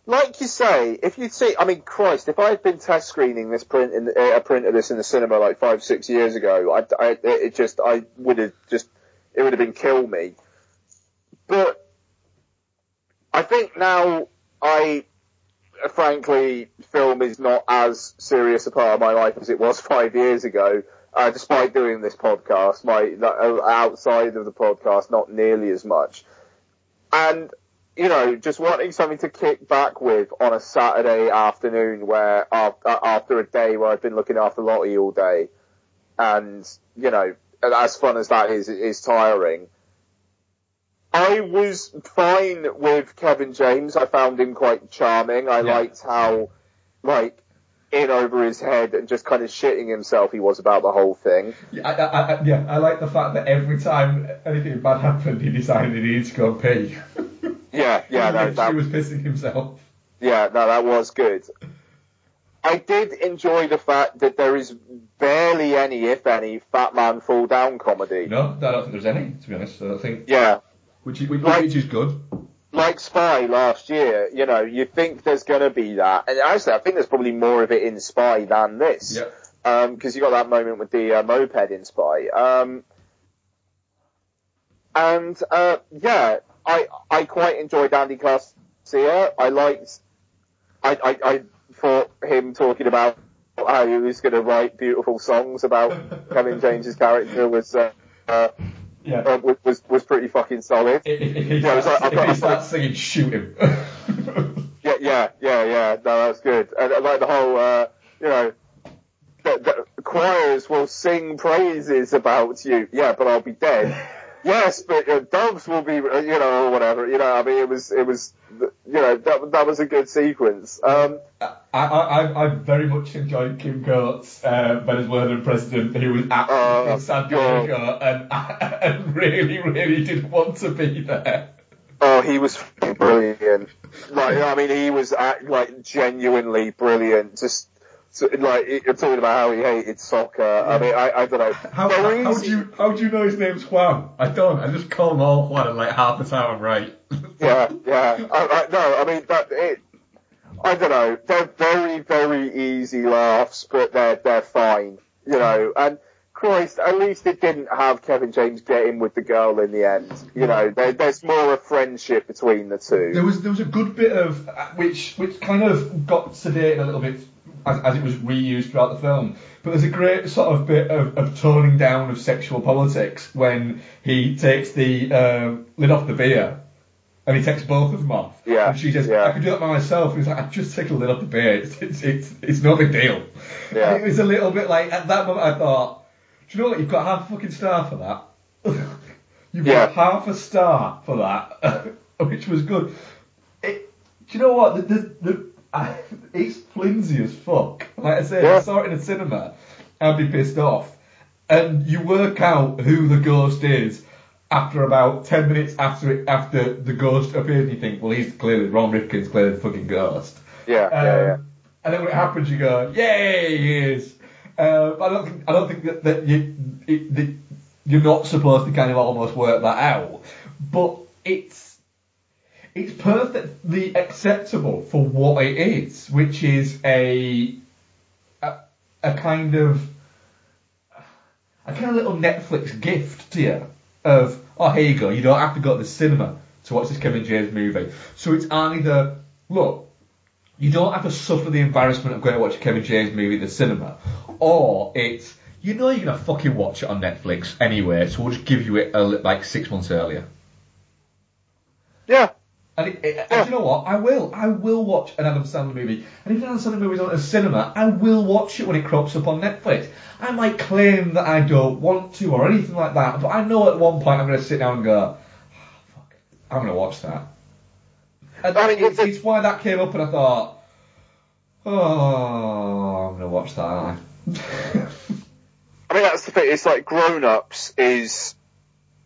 like you say, if you'd see, I mean, Christ, if I had been test screening this print in uh, a print of this in the cinema like five, six years ago, I, I, it just, I would have just, it would have been kill me. But I think now I, frankly, film is not as serious a part of my life as it was <laughs> five years ago. Uh, despite doing this podcast, my uh, outside of the podcast, not nearly as much. And you know, just wanting something to kick back with on a Saturday afternoon where after, after a day where I've been looking after Lottie all day, and you know, as fun as that is, is tiring. I was fine with Kevin James. I found him quite charming. I Yeah. liked how, like, in over his head and just kind of shitting himself he was about the whole thing. Yeah, I, I, I, yeah, I like the fact that every time anything bad happened, he decided he needed to go pee. Yeah, yeah, no, <laughs> he that, was pissing himself. Yeah, no, that was good. I did enjoy the fact that there is barely any, if any, Fat Man Fall Down comedy. No, I don't think there's any, to be honest. I don't think, Yeah, which, is- which, Like- which is good. like Spy last year, you know, you think there's gonna be that. And actually, I think there's probably more of it in Spy than this. Yeah. Um, cause you got that moment with the uh, moped in Spy. Um, and, uh, yeah, I, I quite enjoyed Andy Garcia. I liked, I, I, I thought him talking about how he was gonna write beautiful songs about Kevin James's character was, uh, uh, Yeah. uh, was, was, was pretty fucking solid. If, if he Yeah, it was starts, like- if I've he got- starts singing, shoot him. <laughs> Yeah, yeah, yeah, yeah. No, that's good. And uh, like the whole, uh, you know, the, the choirs will sing praises about you. Yeah, but I'll be dead. <laughs> yes, but uh, doves will be, uh, you know, or whatever. You know, I mean, it was, it was, you know, that that was a good sequence. Um, I, I, I very much enjoyed Kim Coates, uh, Venezuelan president, who was absolutely Oh, in San Diego and, <laughs> and really, really didn't want to be there. Oh, he was brilliant. Like, I mean, he was act, like genuinely brilliant. Just so, like you're talking about how he hated soccer. I mean, I, I don't know. How, Very how, how do you how do you know his name's Juan? I don't. I just call him all Juan, and like half the time I'm right. <laughs> Yeah, yeah. I, I, no, I mean that it. I don't know. They're very, very easy laughs, but they're they're fine. You know, and Christ, at least it didn't have Kevin James get in with the girl in the end. You know, there, there's more of friendship between the two. There was there was a good bit of uh, which which kind of got sedated a little bit as, as it was reused throughout the film. But there's a great sort of bit of, of toning down of sexual politics when he takes the um, lid off the beer and he takes both of them off. Yeah, And she says, yeah. "I could do that by myself." And he's like, "I just take the lid off the beer. It's it's it's, it's no big deal." Yeah. And it was a little bit like at that moment I thought, "Do you know what? You've got half a fucking star for that." <laughs> You've Yeah. got half a star for that, <laughs> which was good. It, do you know what? The, the, the, I, <laughs> it's flimsy as fuck. Like I said, I saw it in a cinema. I'd be pissed off. And you work out who the ghost is after about ten minutes after it, after the ghost appears, and you think, well, he's clearly Ron Rifkin's clearly the fucking ghost. yeah, Um, yeah, yeah. And then when it happens, you go, "Yay, he is!" Uh, but I don't think I don't think that, that you it, that you're not supposed to kind of almost work that out. But it's it's perfectly acceptable for what it is, which is a a, a kind of a kind of little Netflix gift to you of, oh, here you go, you don't have to go to the cinema to watch this Kevin James movie. So it's either, look, you don't have to suffer the embarrassment of going to watch a Kevin James movie at the cinema, or it's, you know you're to fucking watch it on Netflix anyway, so we'll just give you it a, like six months earlier. Yeah, And, it, it, and you know what? I will. I will watch an Adam Sandler movie. And if an Adam Sandler movie is on at a cinema, I will watch it when it crops up on Netflix. I might claim that I don't want to or anything like that, but I know at one point I'm going to sit down and go, "Ah, fuck, I'm going to watch that. And I mean, it's, it's- it's why that came up and I thought, oh, I'm going to watch that, I? <laughs> I mean that's the thing. It's like Grown Ups is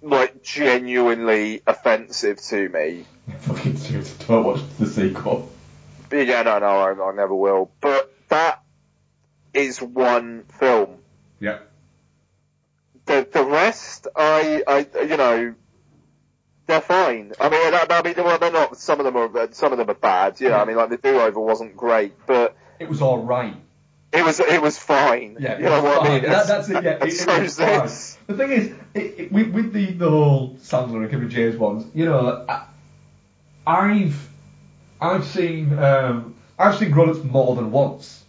like genuinely offensive to me. Fucking serious. Don't watch the sequel. Yeah, no, no, I, I never will. But that is one film. Yeah. The the rest, I, I, you know, they're fine. I mean, I, I mean, well, they're not. Some of them are, some of them are bad. You know, I mean, like the do over wasn't great, but It was alright. it was, it was fine. Yeah, you know what I mean. That, that's it. Yeah, it, so it was fine. The thing is, it, it, with, with the the whole Sandler and Kevin James ones, you know, I, I've I've seen um, I've seen Grown Ups more than once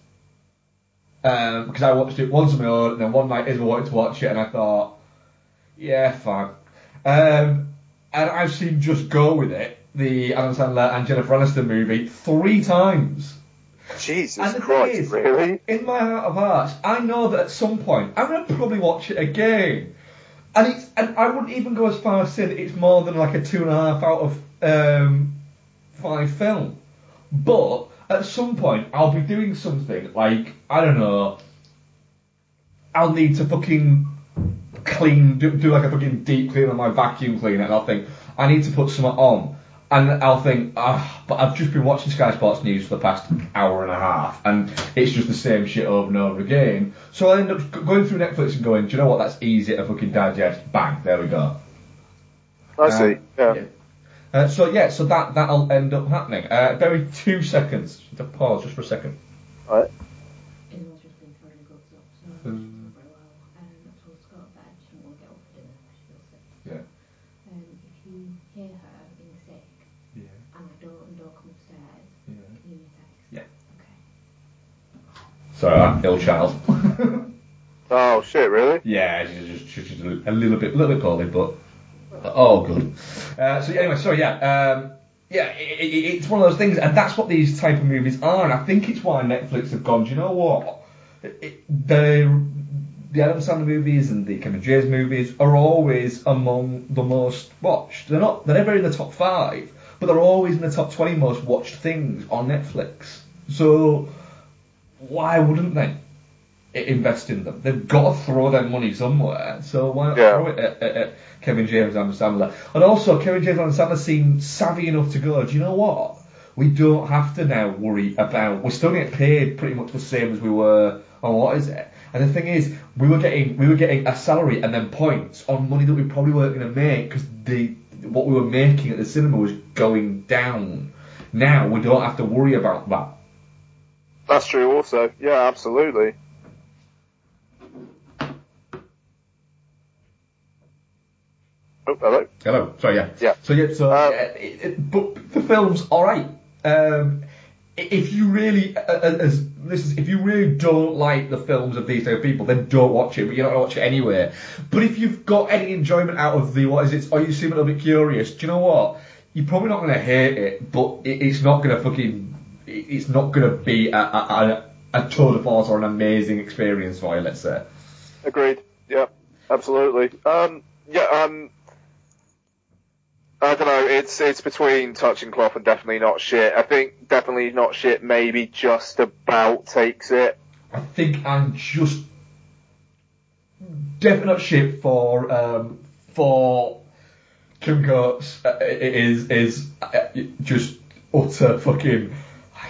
um, because I watched it once on my own, and then one night Isabel wanted to watch it, and I thought, yeah, fine. Um, and I've seen Just Go with It, the Adam Sandler and Jennifer Aniston movie, three times. Jesus And the thing Christ, is, really? in my heart of hearts, I know that at some point I'm going to probably watch it again. And it's and I wouldn't even go as far as saying it's more than like a two and a half out of um, five film. But at some point I'll be doing something like I don't know. I'll need to fucking clean, do, do like a fucking deep clean on my vacuum cleaner, and I'll think I need to put something on, and I'll think, ah, but I've just been watching Sky Sports News for the past hour and a half, and it's just the same shit over and over again. So I end up going through Netflix and going, do you know what? That's easy to fucking digest. Bang, there we go. I see. Um, Yeah. Uh, so yeah, so that that'll end up happening. Uh, very two seconds. To pause just for a second. Right. Sorry, that ill child. Oh shit, really? Yeah, she's just she's just a little bit, a little bit poorly, but oh, good. Uh, so anyway, sorry, yeah. Um, yeah, it, it, it's one of those things, and that's what these type of movies are. And I think it's why Netflix have gone. Do you know what? It, the the Adam Sandler movies and the Kevin James movies are always among the most watched. They're not. They're never in the top five, but they're always in the top twenty most watched things on Netflix. So why wouldn't they invest in them? They've got to throw their money somewhere. So why not Yeah. throw it at, at, at Kevin James and Sandler? And also, Kevin James and Sandler seem savvy enough to go. Do you know what? We don't have to now worry about. We're still getting paid pretty much the same as we were on what is it? And the thing is, we were getting we were getting a salary and then points on money that we probably weren't going to make because the what we were making at the cinema was going down. Now we don't have to worry about that. That's true also. Yeah, absolutely. Oh, hello. Hello. Sorry, yeah. Yeah. So yeah. So Um, yeah, it, it, but the film's all right. Um, if you really, uh, uh, as this is, if you really don't like the films of these type of people, then don't watch it. But you're not gonna watch it anyway. But if you've got any enjoyment out of the what is it, or you seem a little bit curious, do you know what? You're probably not gonna hate it, but it, it's not gonna fucking, it- it's not gonna be a, a, a, tour de force or an amazing experience for you. Let's say. Agreed. Yeah, absolutely. Um, yeah, um, I don't know. It's it's between touching cloth and definitely not shit. I think definitely not shit. Maybe just about takes it. I think I'm just definitely not shit for um, for Kim Coates. Uh, it is is uh, just utter fucking.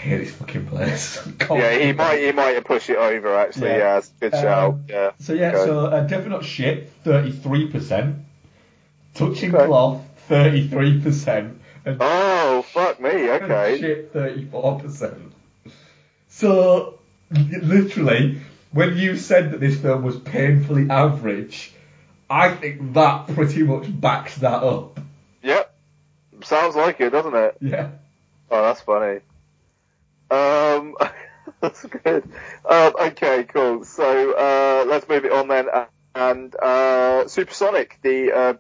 Hate this fucking place. <laughs> Yeah, he might he might have pushed it over actually. Yeah. Yeah, good Um, shout. Yeah. So yeah, so uh, definitely not shit. Thirty three percent. Touching Okay. cloth. Thirty three percent. Oh fuck me. Okay. Shit, 34%. So, literally, when you said that this film was painfully average, I think that pretty much backs that up. Yep. Sounds like it, doesn't it? Yeah. Oh, that's funny. Um, <laughs> that's good. Um, okay, cool. So uh, let's move it on then. And uh, Supersonic, the uh,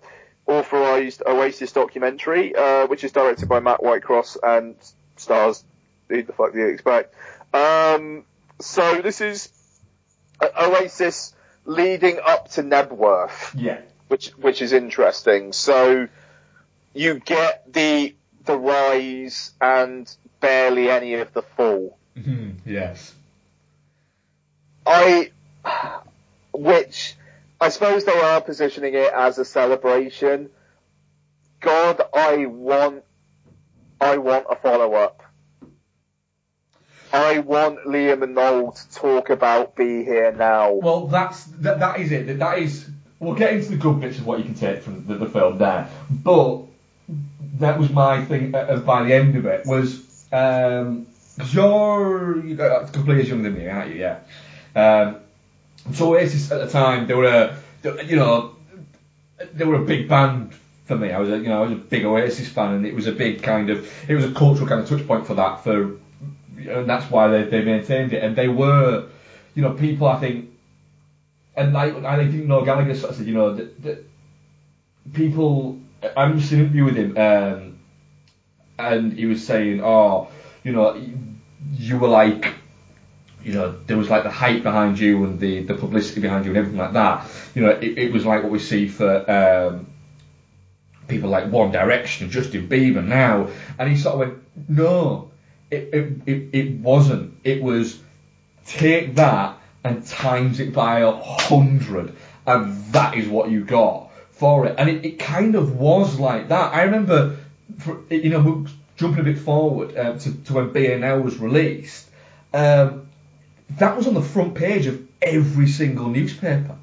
authorized Oasis documentary, uh, which is directed by Matt Whitecross and stars who the fuck do you expect? Um, so this is uh, Oasis leading up to Knebworth Yeah. which which is interesting. So you get the the rise and barely any of the fall. <laughs> Yes. I, which I suppose they are positioning it as a celebration. God, I want, I want a follow up. I want Liam and Noel to talk about Be Here Now. Well, that's that, that is it. That, that is. We'll get into the good bits of what you can take from the, the film there, but that was my thing. Uh, uh, by the end of it, was um, you're you got a couple of years younger than me, aren't you? Yeah. Um, so Oasis at the time, they were a, you know, they were a big band for me. I was a, you know, I was a big Oasis fan, and it was a big kind of, it was a cultural kind of touch point for that. For, and that's why they, they maintained it. And they were, you know, people I think, and like I think Noel Gallagher sort of said, you know, that, that people. I'm just an interview with him, um, and he was saying, oh, you know, you were like you know, there was like the hype behind you and the, the publicity behind you and everything like that. You know, it, it was like what we see for um, people like One Direction and Justin Bieber now. And he sort of went, no, it, it, it, it wasn't. It was take that and times it by a hundred, and that is what you got for it. And it, it kind of was like that. I remember, for, you know, jumping a bit forward um, to, to when BNL was released. Um, that was on the front page of every single newspaper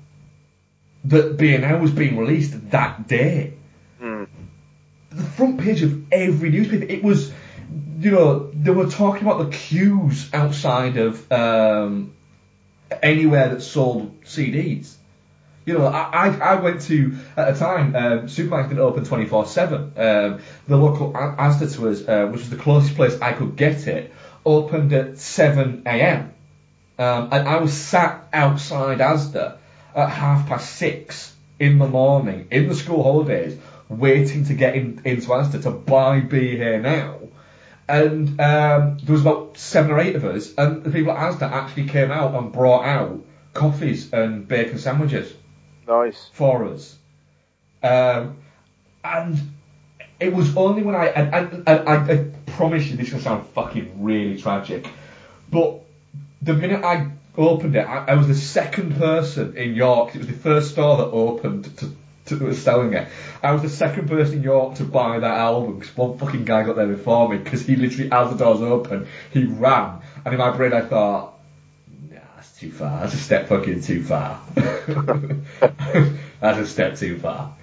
that BNL was being released that day. Hmm. The front page of every newspaper. It was, you know, they were talking about the queues outside of um, anywhere that sold CDs. You know, I, I, I went to, at a time, um, supermarkets didn't open 24-7. Um, the local Asda to us, uh, which was the closest place I could get it, opened at 7am. Um, and I was sat outside Asda at half past six in the morning, in the school holidays, waiting to get in, into Asda to buy Be Here Now. And um, there was about seven or eight of us, and the people at Asda actually came out and brought out coffees and bacon sandwiches Nice. for us. Um, and it was only when I, and, and, and I, I promise you this to sound fucking really tragic, but the minute I opened it, I, I was the second person in York, it was the first store that opened to, to, that was selling it. I was the second person in York to buy that album because one fucking guy got there before me because he literally, as the doors opened, he ran. And in my brain I thought, too far. That's a step fucking too far. <laughs> that's a step too far.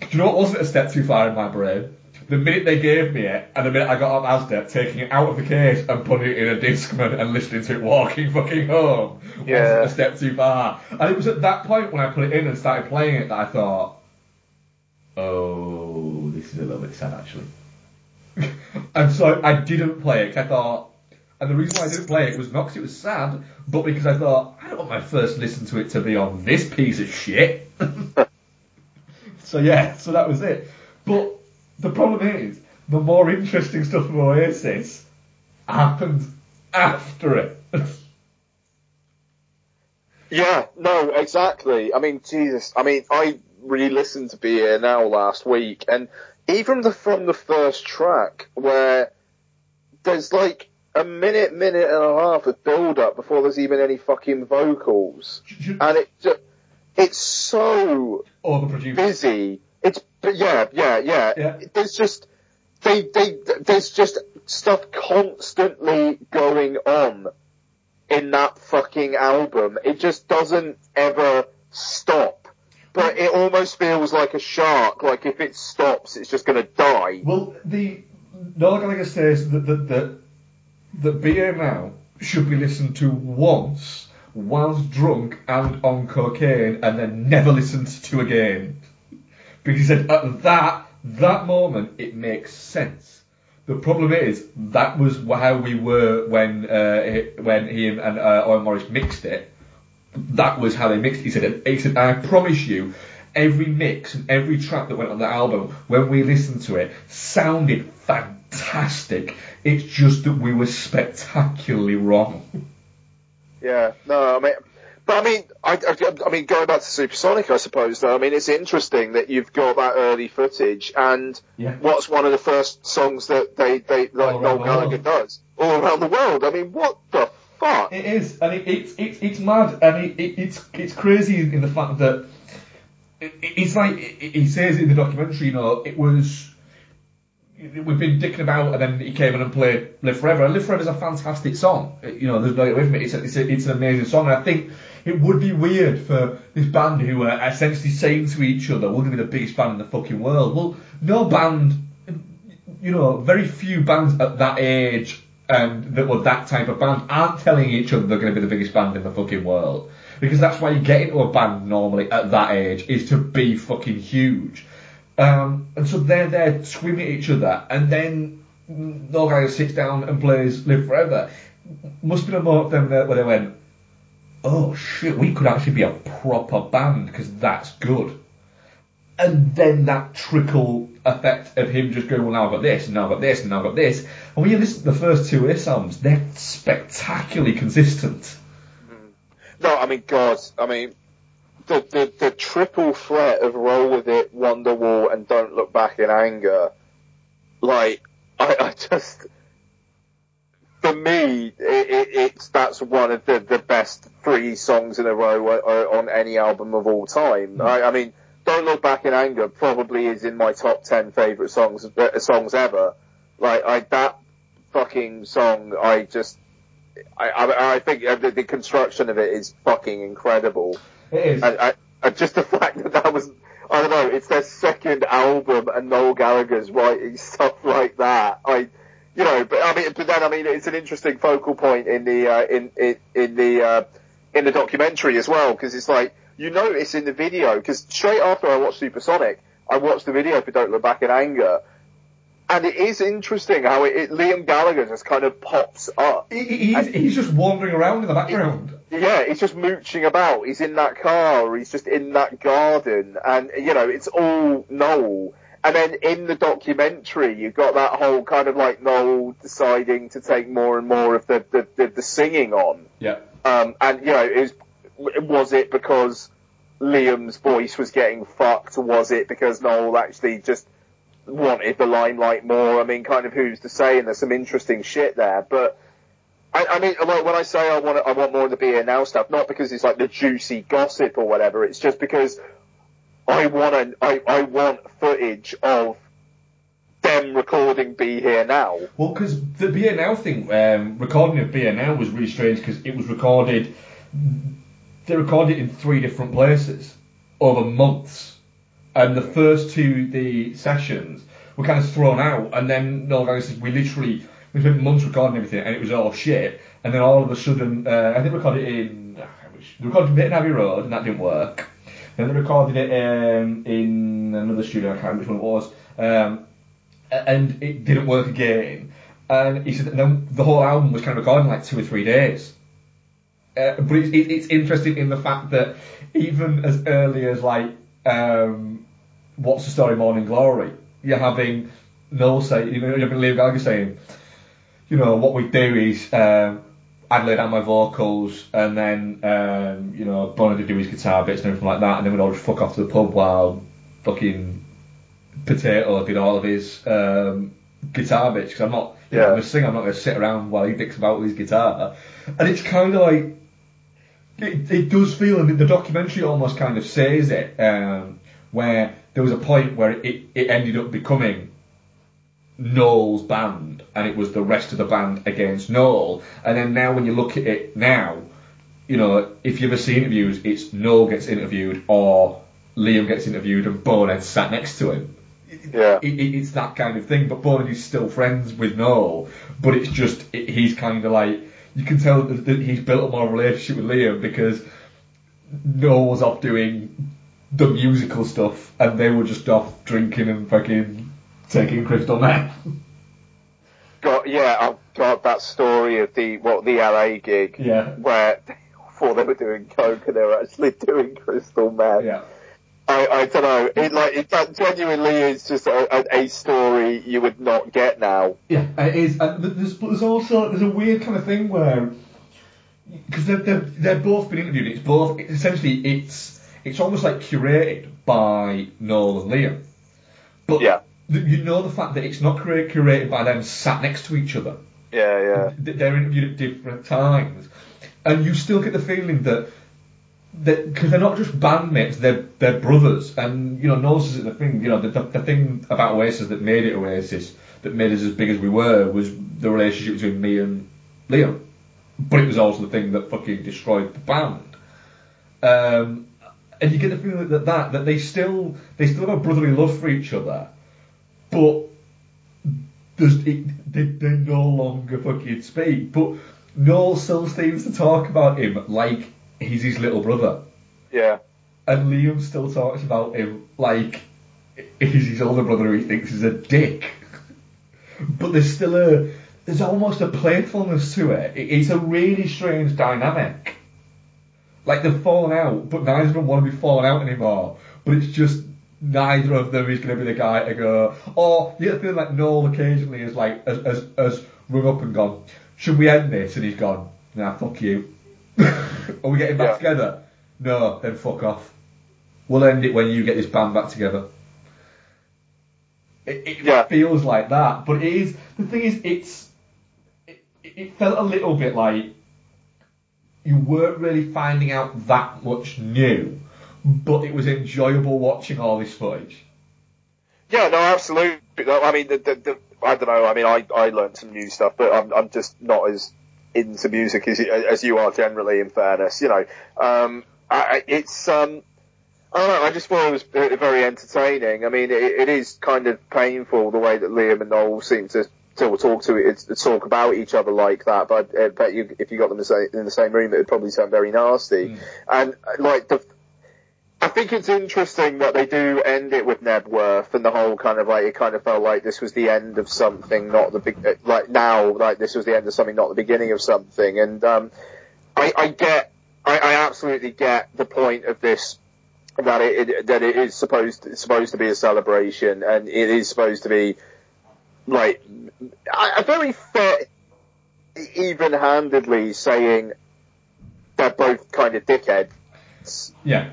Do you know what wasn't a step too far in my brain? The minute they gave me it, and the minute I got up Asda, taking it out of the case and putting it in a Discman and listening to it walking fucking home, Yeah. wasn't a step too far. And it was at that point when I put it in and started playing it that I thought, oh, this is a little bit sad actually. <laughs> and so I didn't play it I thought, and the reason why I didn't play it was not because it was sad, but because I thought, I don't want my first listen to it to be on this piece of shit. <laughs> so yeah, so that was it. But the problem is, the more interesting stuff from Oasis happened after it. <laughs> Yeah, no, exactly. I mean, Jesus. I mean, I re-listened to Be Here Now last week, and even the, from the first track, where there's like a minute, minute and a half of build-up before there's even any fucking vocals, and it ju- it's so oh, Overproduced. busy. It's but yeah, yeah, yeah. Yeah. There's just they they there's just stuff constantly going on in that fucking album. It just doesn't ever stop. But it almost feels like a shark. Like if it stops, it's just gonna die. Well, the Gallagher says that that that, that Here should be listened to once whilst drunk and on cocaine, and then never listened to again. Because he said at that that moment it makes sense. The problem is that was how we were when uh, he- when he and uh, Owen Morris mixed it. That was how they mixed. it. He said, he said, I promise you, every mix and every track that went on the album, when we listened to it, sounded fantastic. It's just that we were spectacularly wrong. Yeah, no, I mean, but I mean, I, I, I mean, going back to Supersonic, I suppose. Though, I mean, it's interesting that you've got that early footage, and Yeah. what's one of the first songs that they they like Noel Gallagher does all around the world. I mean, what the fuck? It is, and it, it's it's it's mad, and it, it, it's it's crazy in the fact that it's like he says in the documentary, you know, it was we've been dicking about, and then he came in and played "Live Forever." And "Live Forever" is a fantastic song. You know, there's no getting away from it. It's a, it's, a, it's an amazing song, and I think it would be weird for this band who are essentially saying to each other, "We're going to be the biggest band in the fucking world." Well, no band you know, very few bands at that age and that were that type of band aren't telling each other they're going to be the biggest band in the fucking world. Because that's why you get into a band normally at that age is to be fucking huge. Um, and so they're there screaming at each other and then no guy sits down and plays Live Forever. Must be a moment then where they went, oh shit, we could actually be a proper band because that's good and then that trickle effect of him just going, well, now I've got this, and now I've got this, and now I've got this. And when you listen to the first two Ace albums, they're spectacularly consistent. No, I mean, God, I mean, the, the, the triple threat of Roll With It, Wonderwall, and Don't Look Back in Anger, like, <laughs> I, I just, for me, it, it, it's, that's one of the, the best three songs in a row uh, uh, on any album of all time. Hmm. I, I mean, Don't Look Back in Anger probably is in my top ten favourite songs, uh, songs ever. Like, I, that fucking song, I just, I, I, I think uh, the, the construction of it is fucking incredible. It is. And, I, and just the <laughs> fact that that was, I don't know, it's their second album and Noel Gallagher's writing <laughs> stuff like that. I, you know, but I mean, but then I mean, it's an interesting focal point in the, uh, in, in, in the, uh, in the documentary as well, because it's like, you notice in the video, because straight after I watched Supersonic, I watched the video for Don't Look Back in Anger, and it is interesting how it, it Liam Gallagher just kind of pops up. He- he- he's, he's just wandering around in the background. Yeah, he's just mooching about. He's in that car, or he's just in that garden, and you know, it's all Noel. and then in the documentary, you've got that whole kind of like Noel deciding to take more and more of the the, the, the singing on. Yeah. Um, and you know, is was it because Liam's voice was getting fucked, or was it because Noel actually just wanted the limelight more? I mean, kind of who's to say? And there's some interesting shit there, but. I, I mean, like when I say I want, I want more of the Be Here Now stuff, not because it's like the juicy gossip or whatever. It's just because I want an, I, I want footage of them recording Be Here Now. Well, because the Be Here Now thing, um, recording of Be Here Now was really strange because it was recorded. They recorded it in three different places over months, and the first two the sessions were kind of thrown out, and then Gallagher says we literally we spent months recording everything, and it was all shit, and then all of a sudden, uh, I think we recorded it in. we recorded it in Abbey Road, and that didn't work. Then they recorded it um, in another studio, I can't remember which one it was, um, and it didn't work again. And he said that then the whole album was kind of recorded in like two or three days. Uh, but it's, it, it's interesting in the fact that even as early as like um, What's the Story Morning Glory, you're having Noel say, you know, you're having Liam Gallagher saying, you know, what we do is um, I'd lay down my vocals and then, um, you know, Bonner would do his guitar bits and everything like that, and then we'd all just fuck off to the pub while fucking Potato did all of his um, guitar bits, because I'm not, you know, Yeah. I'm a singer, I'm not going to sit around while he dicks about with his guitar. And it's kind of like, it, it does feel, and the documentary almost kind of says it, um, where there was a point where it, it ended up becoming Noel's band, and it was the rest of the band against Noel. And then now, when you look at it now, you know, if you ever see interviews, it's Noel gets interviewed or Liam gets interviewed and Bonehead sat next to him. Yeah. It, it, it's that kind of thing, but Bonehead is still friends with Noel, but it's just, it, he's kind of like, you can tell that, he's built a more relationship with Liam because Noel was off doing the musical stuff and they were just off drinking and fucking taking crystal meth. Got yeah, I've got that story of the what the LA gig Yeah. where <laughs> before they were doing coke and they were actually doing crystal meth. Yeah. I, I don't know. It like it that genuinely is just a, a, story you would not get now. Yeah, it is. And there's, there's also there's a weird kind of thing where because they've they've both been interviewed. It's both essentially it's it's almost like curated by Noel and Liam. But Yeah. th- you know the fact that it's not cura- curated by them sat next to each other. Yeah, yeah. Th- They're interviewed at different times, and you still get the feeling that because they're not just bandmates, they're they're brothers. And you know, Noel says the thing. You know, the, the, the thing about Oasis that made it Oasis, that made us as big as we were, was the relationship between me and Liam. But it was also the thing that fucking destroyed the band. Um, and you get the feeling that that that they still they still have a brotherly love for each other, but it, they, they no longer fucking speak. But Noel still seems to talk about him like he's his little brother. Yeah. And Liam still talks about him like he's his older brother who he thinks is a dick. but there's still a, there's almost a playfulness to it. it. It's a really strange dynamic. Like they've fallen out, but neither of them want to be fallen out anymore. But it's just neither of them is going to be the guy to go. Or you get the feeling like Noel occasionally is like has, has, has rung up and gone, should we end this? And he's gone, nah, fuck you. <laughs> Are we getting back Yeah. together? No, then fuck off. We'll end it when you get this band back together. It, it Yeah. feels like that, but it is. The thing is, it's. It, it felt a little bit like you weren't really finding out that much new, but it was enjoyable watching all this footage. Yeah, no, absolutely. I mean, the, the, the, I don't know. I mean, I, I learned some new stuff, but I'm, I'm just not as into music as, as you are generally. In fairness, you know, um, I, it's um, I don't know. I just thought it was very entertaining. I mean, it, it is kind of painful the way that Liam and Noel seem to still talk to it, talk about each other like that. But I bet you, if you got them in the same, in the same room, it would probably sound very nasty. And uh, like the I think it's interesting that they do end it with Knebworth and the whole kind of like it kind of felt like this was the end of something, not the big like now like this was the end of something, not the beginning of something. And um, I, I get, I, I absolutely get the point of this that it, it that it is supposed it's supposed to be a celebration and it is supposed to be like a very fair, even-handedly saying they're both kind of dickheads. Yeah.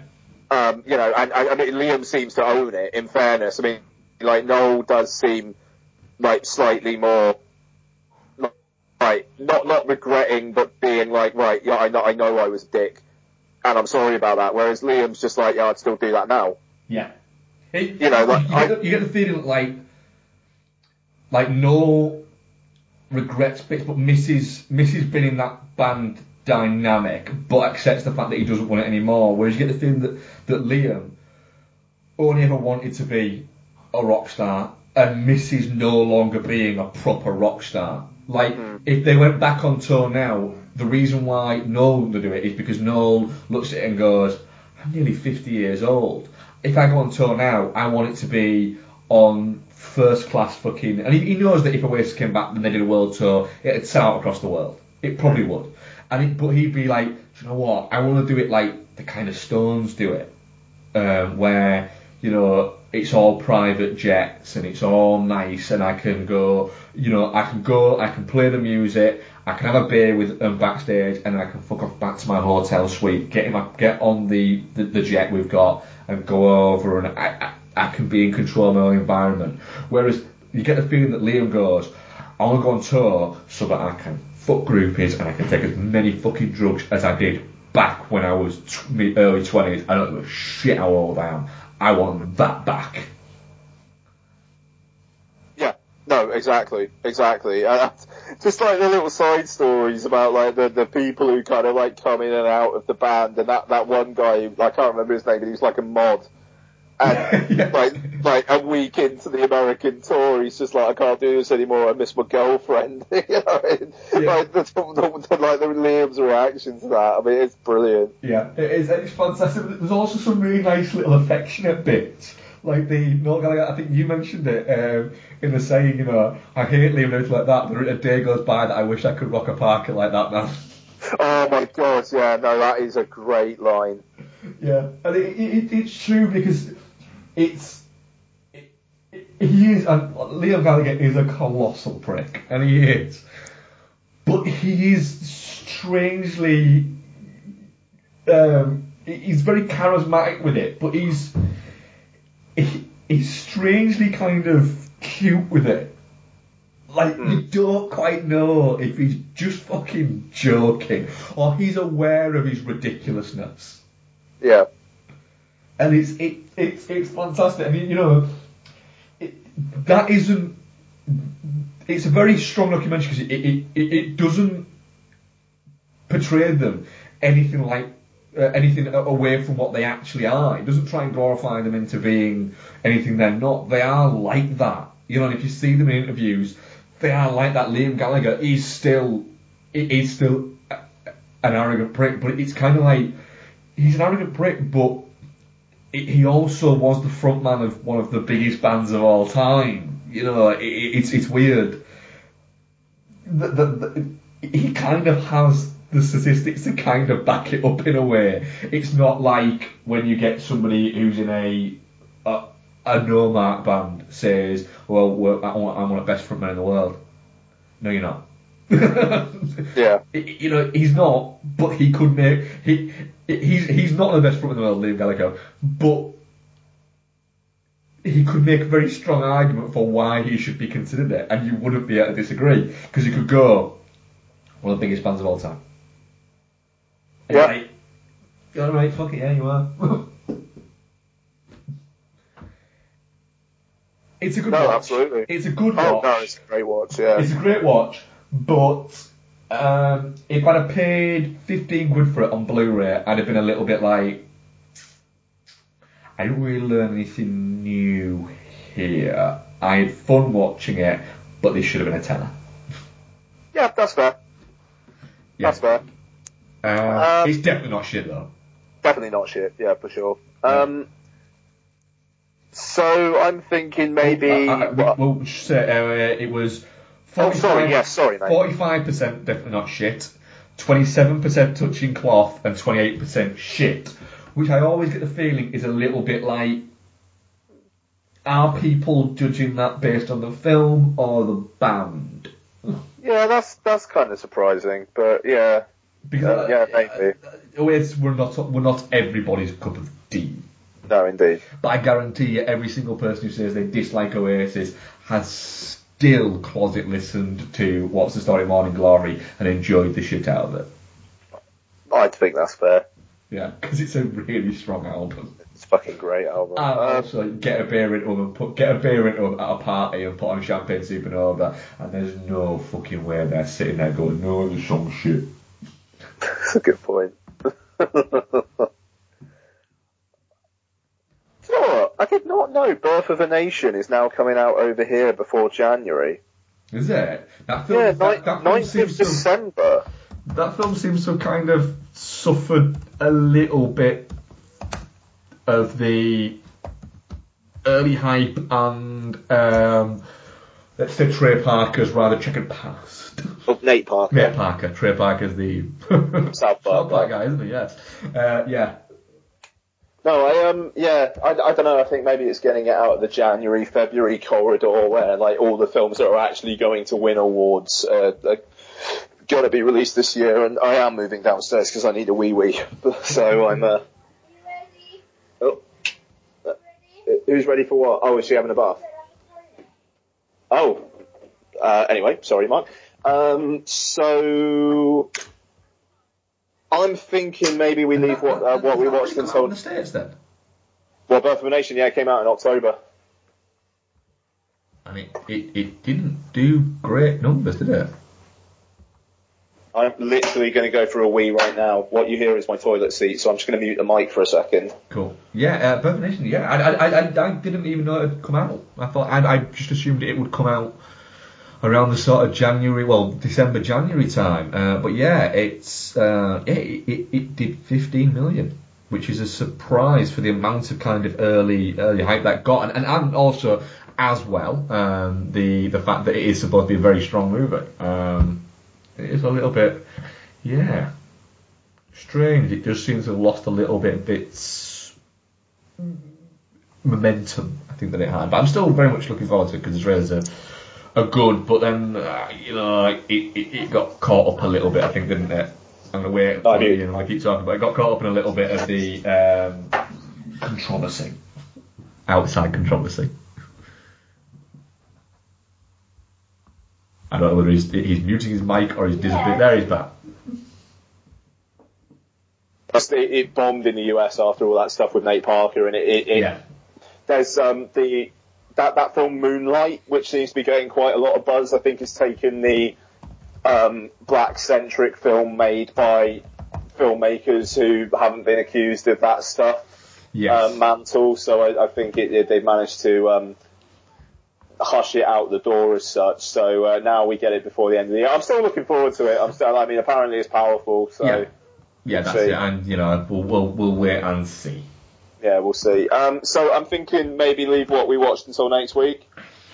Um, you know, and, and I mean Liam seems to own it. In fairness, I mean, like Noel does seem like slightly more like not not regretting, but being like, right, yeah, I know I know I was a dick, and I'm sorry about that. Whereas Liam's just like, yeah, I'd still do that now. Yeah. It, You know, like, you, get the, you get the feeling like, like no regrets bits, but misses misses being in that band dynamic, but accepts the fact that he doesn't want it anymore. Whereas you get the feeling that that Liam only ever wanted to be a rock star and misses no longer being a proper rock star. Like hmm. if they went back on tour now, the reason why Noel would do it is because Noel looks at it and goes, "I'm nearly 50 years old. If I go on tour now, I want it to be on first class fucking." And he, he knows that if Oasis came back and they did a world tour, it'd sell out across the world. It probably would. And it, but he'd be like, "Do you know what? I want to do it like the kind of Stones do it." um, where you know it's all private jets and it's all nice and I can go you know I can go I can play the music I can have a beer with them backstage and then I can fuck off back to my hotel suite get in my, get on the, the, the jet we've got and go over and I, I, I can be in control of my own environment whereas you get the feeling that Liam goes I want to go on tour so that I can fuck groupies and I can take as many fucking drugs as I did back when I was t- early twenties. I don't give a shit how old I am. I want that back. Yeah, no, exactly, exactly. Uh, just like the little side stories about like the, the people who kind of like come in and out of the band, and that, that one guy, I can't remember his name, but he was like a mod. And <laughs> Yeah. like like a week into the American tour, he's just like, I can't do this anymore. I miss my girlfriend. <laughs> you know, and, Yeah. like the, the, the, like the Liam's reaction to that. I mean, it's brilliant. Yeah, it is. It's fantastic. There's also some really nice little affectionate bits. Like the Noel Gallagher, I think you mentioned it um, in the saying, you know, I hate leaving it like that. But a day goes by that I wish I could rock a parker like that now. <laughs> Oh my god, yeah, no, that is a great line. Yeah, and it, it, it's true because it's it, he is and Liam Gallagher is a colossal prick, and he is, but he is strangely um, he's very charismatic with it, but he's he, he's strangely kind of cute with it. Like you don't quite know if he's just fucking joking or he's aware of his ridiculousness Yeah. And it's it, it's it's fantastic. I mean, you know, it, that isn't. It's a very strong documentary because it, it, it it doesn't portray them anything like uh, anything away from what they actually are. It doesn't try and glorify them into being anything they're not. They are like that. You know, and if you see them in interviews, they are like that. Liam Gallagher is still he's still an arrogant prick, but it's kind of like he's an arrogant prick, but he also was the frontman of one of the biggest bands of all time. You know, it, it- it's it's weird. The, the, the, he kind of has the statistics to kind of back it up in a way. It's not like when you get somebody who's in a a, a no mark band says, "Well, we're, I'm one I'm one of the best frontmen in the world." No, you're not. <laughs> Yeah. you know, he's not, but he could make he he's he's not the best front in the world, Liam Gallagher, but he could make a very strong argument for why he should be considered it, and you wouldn't be able to disagree because he could go one of the biggest bands of all time. And Yeah. like, you're right, fuck it, yeah, you are. <laughs> it's a good No, watch. absolutely. It's a good Oh watch. no, it's a great watch. Yeah. It's a great watch, but um, if I'd have paid 15 quid for it on Blu-ray, I'd have been a little bit like, I didn't really learn anything new here. I had fun watching it, but this should have been a tenner. Yeah, that's fair. Yeah. That's fair. Uh, Um, it's definitely not shit though. Definitely not shit. Yeah, for sure. Um. So I'm thinking maybe. Uh, uh, we- we'll say, uh, it was. Oh, 45 sorry. Yes, sorry, mate. 45% definitely not shit, 27% touching cloth, and 28% shit. which I always get the feeling is a little bit like, are people judging that based on the film or the band? Yeah, that's that's kind of surprising, but yeah, Because Uh, yeah, maybe. uh, Oasis were not we're not everybody's cup of tea. no, indeed. But I guarantee you, every single person who says they dislike Oasis has still closet listened to What's the Story Morning Glory and enjoyed the shit out of it. I think that's fair. Yeah, because it's a really strong album. It's a fucking great album. And Um, also, get a beer them and put get a beer into them at a party and put on Champagne Supernova, and there's no fucking way they're sitting there going, "No, the song shit." <laughs> That's a good point. <laughs> Do you know what? I did not know Birth of a Nation is now coming out over here before January. Is it? That film, Yeah, that, that film 9th of seems to December. that film seems to have kind of suffered a little bit of the early hype and um, let's say Trey Parker's rather checkered past. Oh, Nate Parker. Nate Parker, Trey Parker's the South Park. <laughs> South Park guy, isn't he? Yes. Uh, yeah. No, I um, yeah, I, I don't know. I think maybe it's getting it out of the January February corridor where like all the films that are actually going to win awards uh, are going to be released this year. And I am moving downstairs because I need a wee wee. <laughs> so I'm uh, oh, uh, who's ready for what? Oh, is she having a bath? Oh, uh, anyway, sorry, Mike. Um, so I'm thinking maybe we leave what uh, what we watched out until in the States then. well, Birth of a Nation, yeah, it came out in October. And it, it, it didn't do great numbers, did it? I'm literally going to go for a wee right now. What you hear is my toilet seat, so I'm just going to mute the mic for a second. Cool. Yeah, uh, Birth of a Nation. Yeah, I, I, I, I didn't even know it had come out. I thought I, I just assumed it would come out around the sort of January, well, December, January time. Uh, but yeah, it's uh, it, it, it did 15 million, which is a surprise for the amount of kind of early early hype that got, and, and, and also as well um, the the fact that it is supposed to be a very strong movie. Um, it is a little bit, yeah, strange. It just seems to have lost a little bit of its momentum. I think that it had, but I'm still very much looking forward to it because it's really a, a good. But then, uh, you know, it, it, it got caught up a little bit. I think, didn't it? And the way I do. you know, I keep talking about, it got caught up in a little bit of the um, controversy, outside controversy. I don't know whether he's, he's muting his mic or he's disappeared. There he's back. It, it bombed in the US after all that stuff with Nate Parker, and it, it, it Yeah. there's um, the that that film Moonlight, which seems to be getting quite a lot of buzz. I think has taken the um, black centric film made by filmmakers who haven't been accused of that stuff. Yes. um, mantle. So I, I think it, it, they've managed to um, hush it out the door as such. So uh, now we get it before the end of the year. I'm still looking forward to it. I'm still. I mean, apparently it's powerful. So Yeah. yeah, yeah, that's see. it. And, you know, we'll, we'll, we'll wait and see. We'll see. Um, so I'm thinking maybe leave what we watched until next week.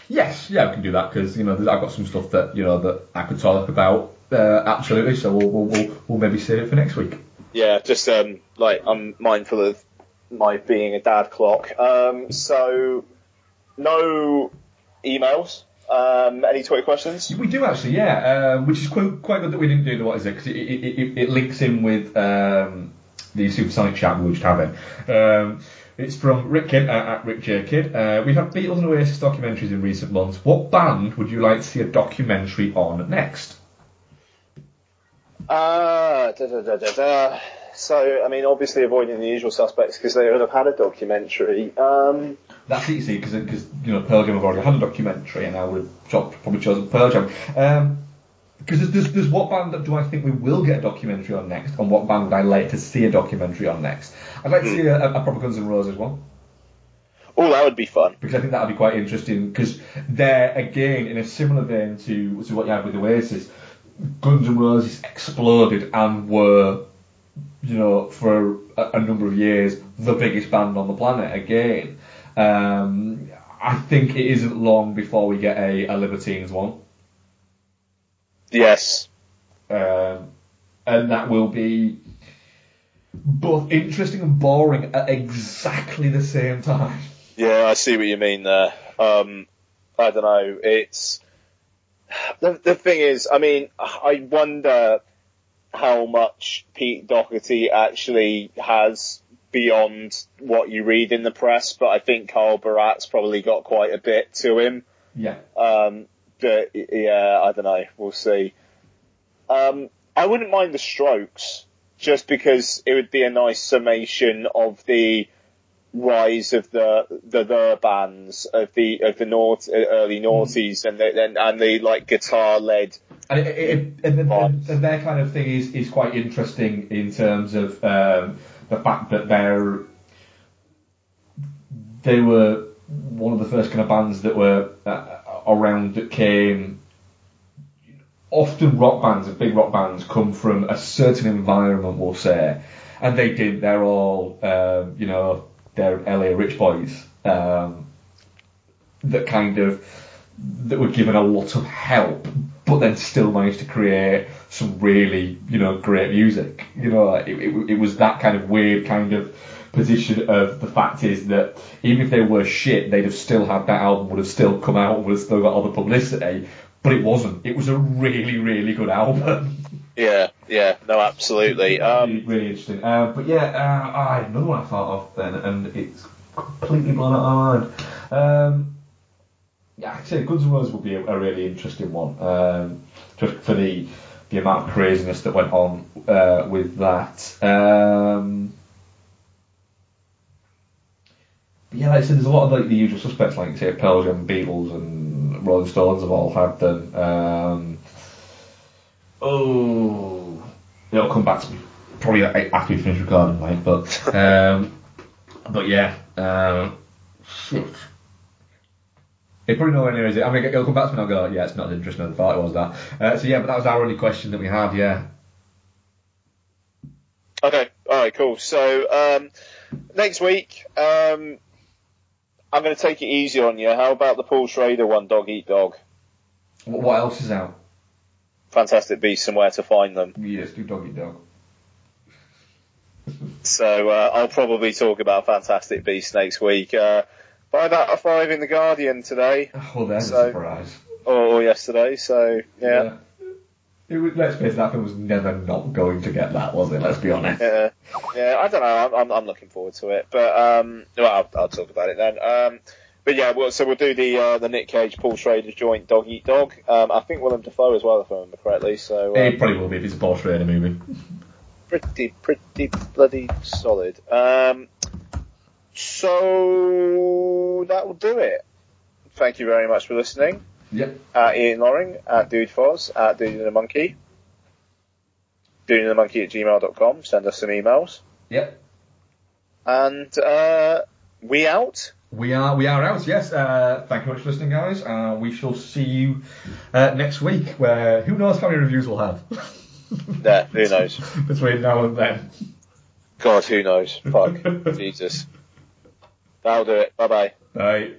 Yes, yeah, we can do that because you know I've got some stuff that you know that I could talk about. Uh, absolutely, so we'll, we'll we'll we'll maybe save it for next week. Yeah, just um, like I'm mindful of my being a dad clock. Um, so no emails. Um, any Twitter questions? We do actually, yeah, um, which is quite quite good that we didn't do the what is it because it, it, it, it links in with um, the Supersonic chat we were just having. Um, it's from Rick Kidd uh, at Rick J Kidd. Uh, we've had Beatles and Oasis documentaries in recent months. What band would you like to see a documentary on next? Ah, da, da, da. So, I mean, obviously avoiding the usual suspects because they would have had a documentary. Um, That's easy because you know Pearl Jam have already had a documentary, and I would have probably chosen Pearl Jam. Um, because there's, there's, there's what band do I think we will get a documentary on next, and what band would I like to see a documentary on next? I'd like to see a, a proper Guns N' Roses one oh, that would be fun. because I think that would be quite interesting. Because they're again in a similar vein to to what you had with Oasis. Guns N' Roses exploded and were, you know, for a, a number of years the biggest band on the planet again. Um, I think it isn't long before we get a, a Libertines one. Yes. um, and that will be both interesting and boring at exactly the same time. Yeah, I see what you mean there. Um, I don't know. It's the the thing is, I mean, I wonder how much Pete Doherty actually has beyond what you read in the press, but I think Carl Barat's probably got quite a bit to him. Yeah. Um, but yeah, I don't know. We'll see. Um, I wouldn't mind the Strokes just because it would be a nice summation of the rise of the the, the bands of the of the naught, early noughties and the, and, and the like guitar led. And, it, it, and, and, and, and their kind of thing is, is quite interesting in terms of um, the fact that they're they were one of the first kind of bands that were uh, around that came. Often rock bands and big rock bands come from a certain environment, we'll say, and they did. They're all, um, you know, they're LA rich boys um, that kind of that were given a lot of help, but then still managed to create some really, you know, great music. You know, it, it, it was that kind of weird kind of position of the fact is that even if they were shit, they'd have still had that album would have still come out, would have still got all the publicity, but it wasn't. It was a really, really good album. Yeah, yeah, no, absolutely. really, Um, really interesting. Uh, but yeah, uh, I had another one I thought of then, and it's completely blown out my mind. Um, yeah, I'd say Guns N' Roses would be a, a really interesting one, um, just for the the amount of craziness that went on uh, with that. Um, but yeah, like I said, there's a lot of like the usual suspects, like say Pearl Jam, Beatles, and Rolling Stones have all had them. Um, oh, it'll come back to me probably after we finish recording, like, but <laughs> um, but yeah, um, shit. It probably nowhere near is it. I mean, it'll come back to me and I'll go, yeah, it's not as interesting as I thought it was that. Uh, so yeah, but that was our only question that we had, yeah. Okay, alright, cool. So, um, next week, um, I'm going to take it easy on you. How about the Paul Schrader one, Dog Eat Dog? What, what else is out? Fantastic Beasts and Where to Find Them. Yes, do doggy dog. <laughs> So, uh, I'll probably talk about Fantastic Beasts next week. Uh, five out of five in The Guardian today, Oh, there's So- a surprise. or, or yesterday, so, yeah. It was, let's face it, that film was never not going to get that, was it? Let's be honest. Yeah, yeah, I don't know. I'm, I'm, I'm looking forward to it, but um, well, I'll, I'll talk about it then. Um, but yeah, well, so we'll do the uh, the Nick Cage, Paul Schrader joint Dog Eat Dog. Um, I think Willem Dafoe as well, if I remember correctly. So uh, It probably will be if it's a Paul Schrader movie. pretty, pretty bloody solid. Um, so that will do it. Thank you very much for listening. Yep. At Ian Loring, at Dude Foz, at Dude and the Monkey. Dude and the Monkey at gmail.com. Send us some emails. Yep. And uh, we out. We are we are out. Yes. Uh, thank you very much for listening, guys. Uh, we shall see you uh, next week. Where who knows how many reviews we'll have <laughs> Yeah, who knows? <laughs> between now and then. God, who knows? Fuck. <laughs> Jesus. That'll do it. Bye bye. Bye.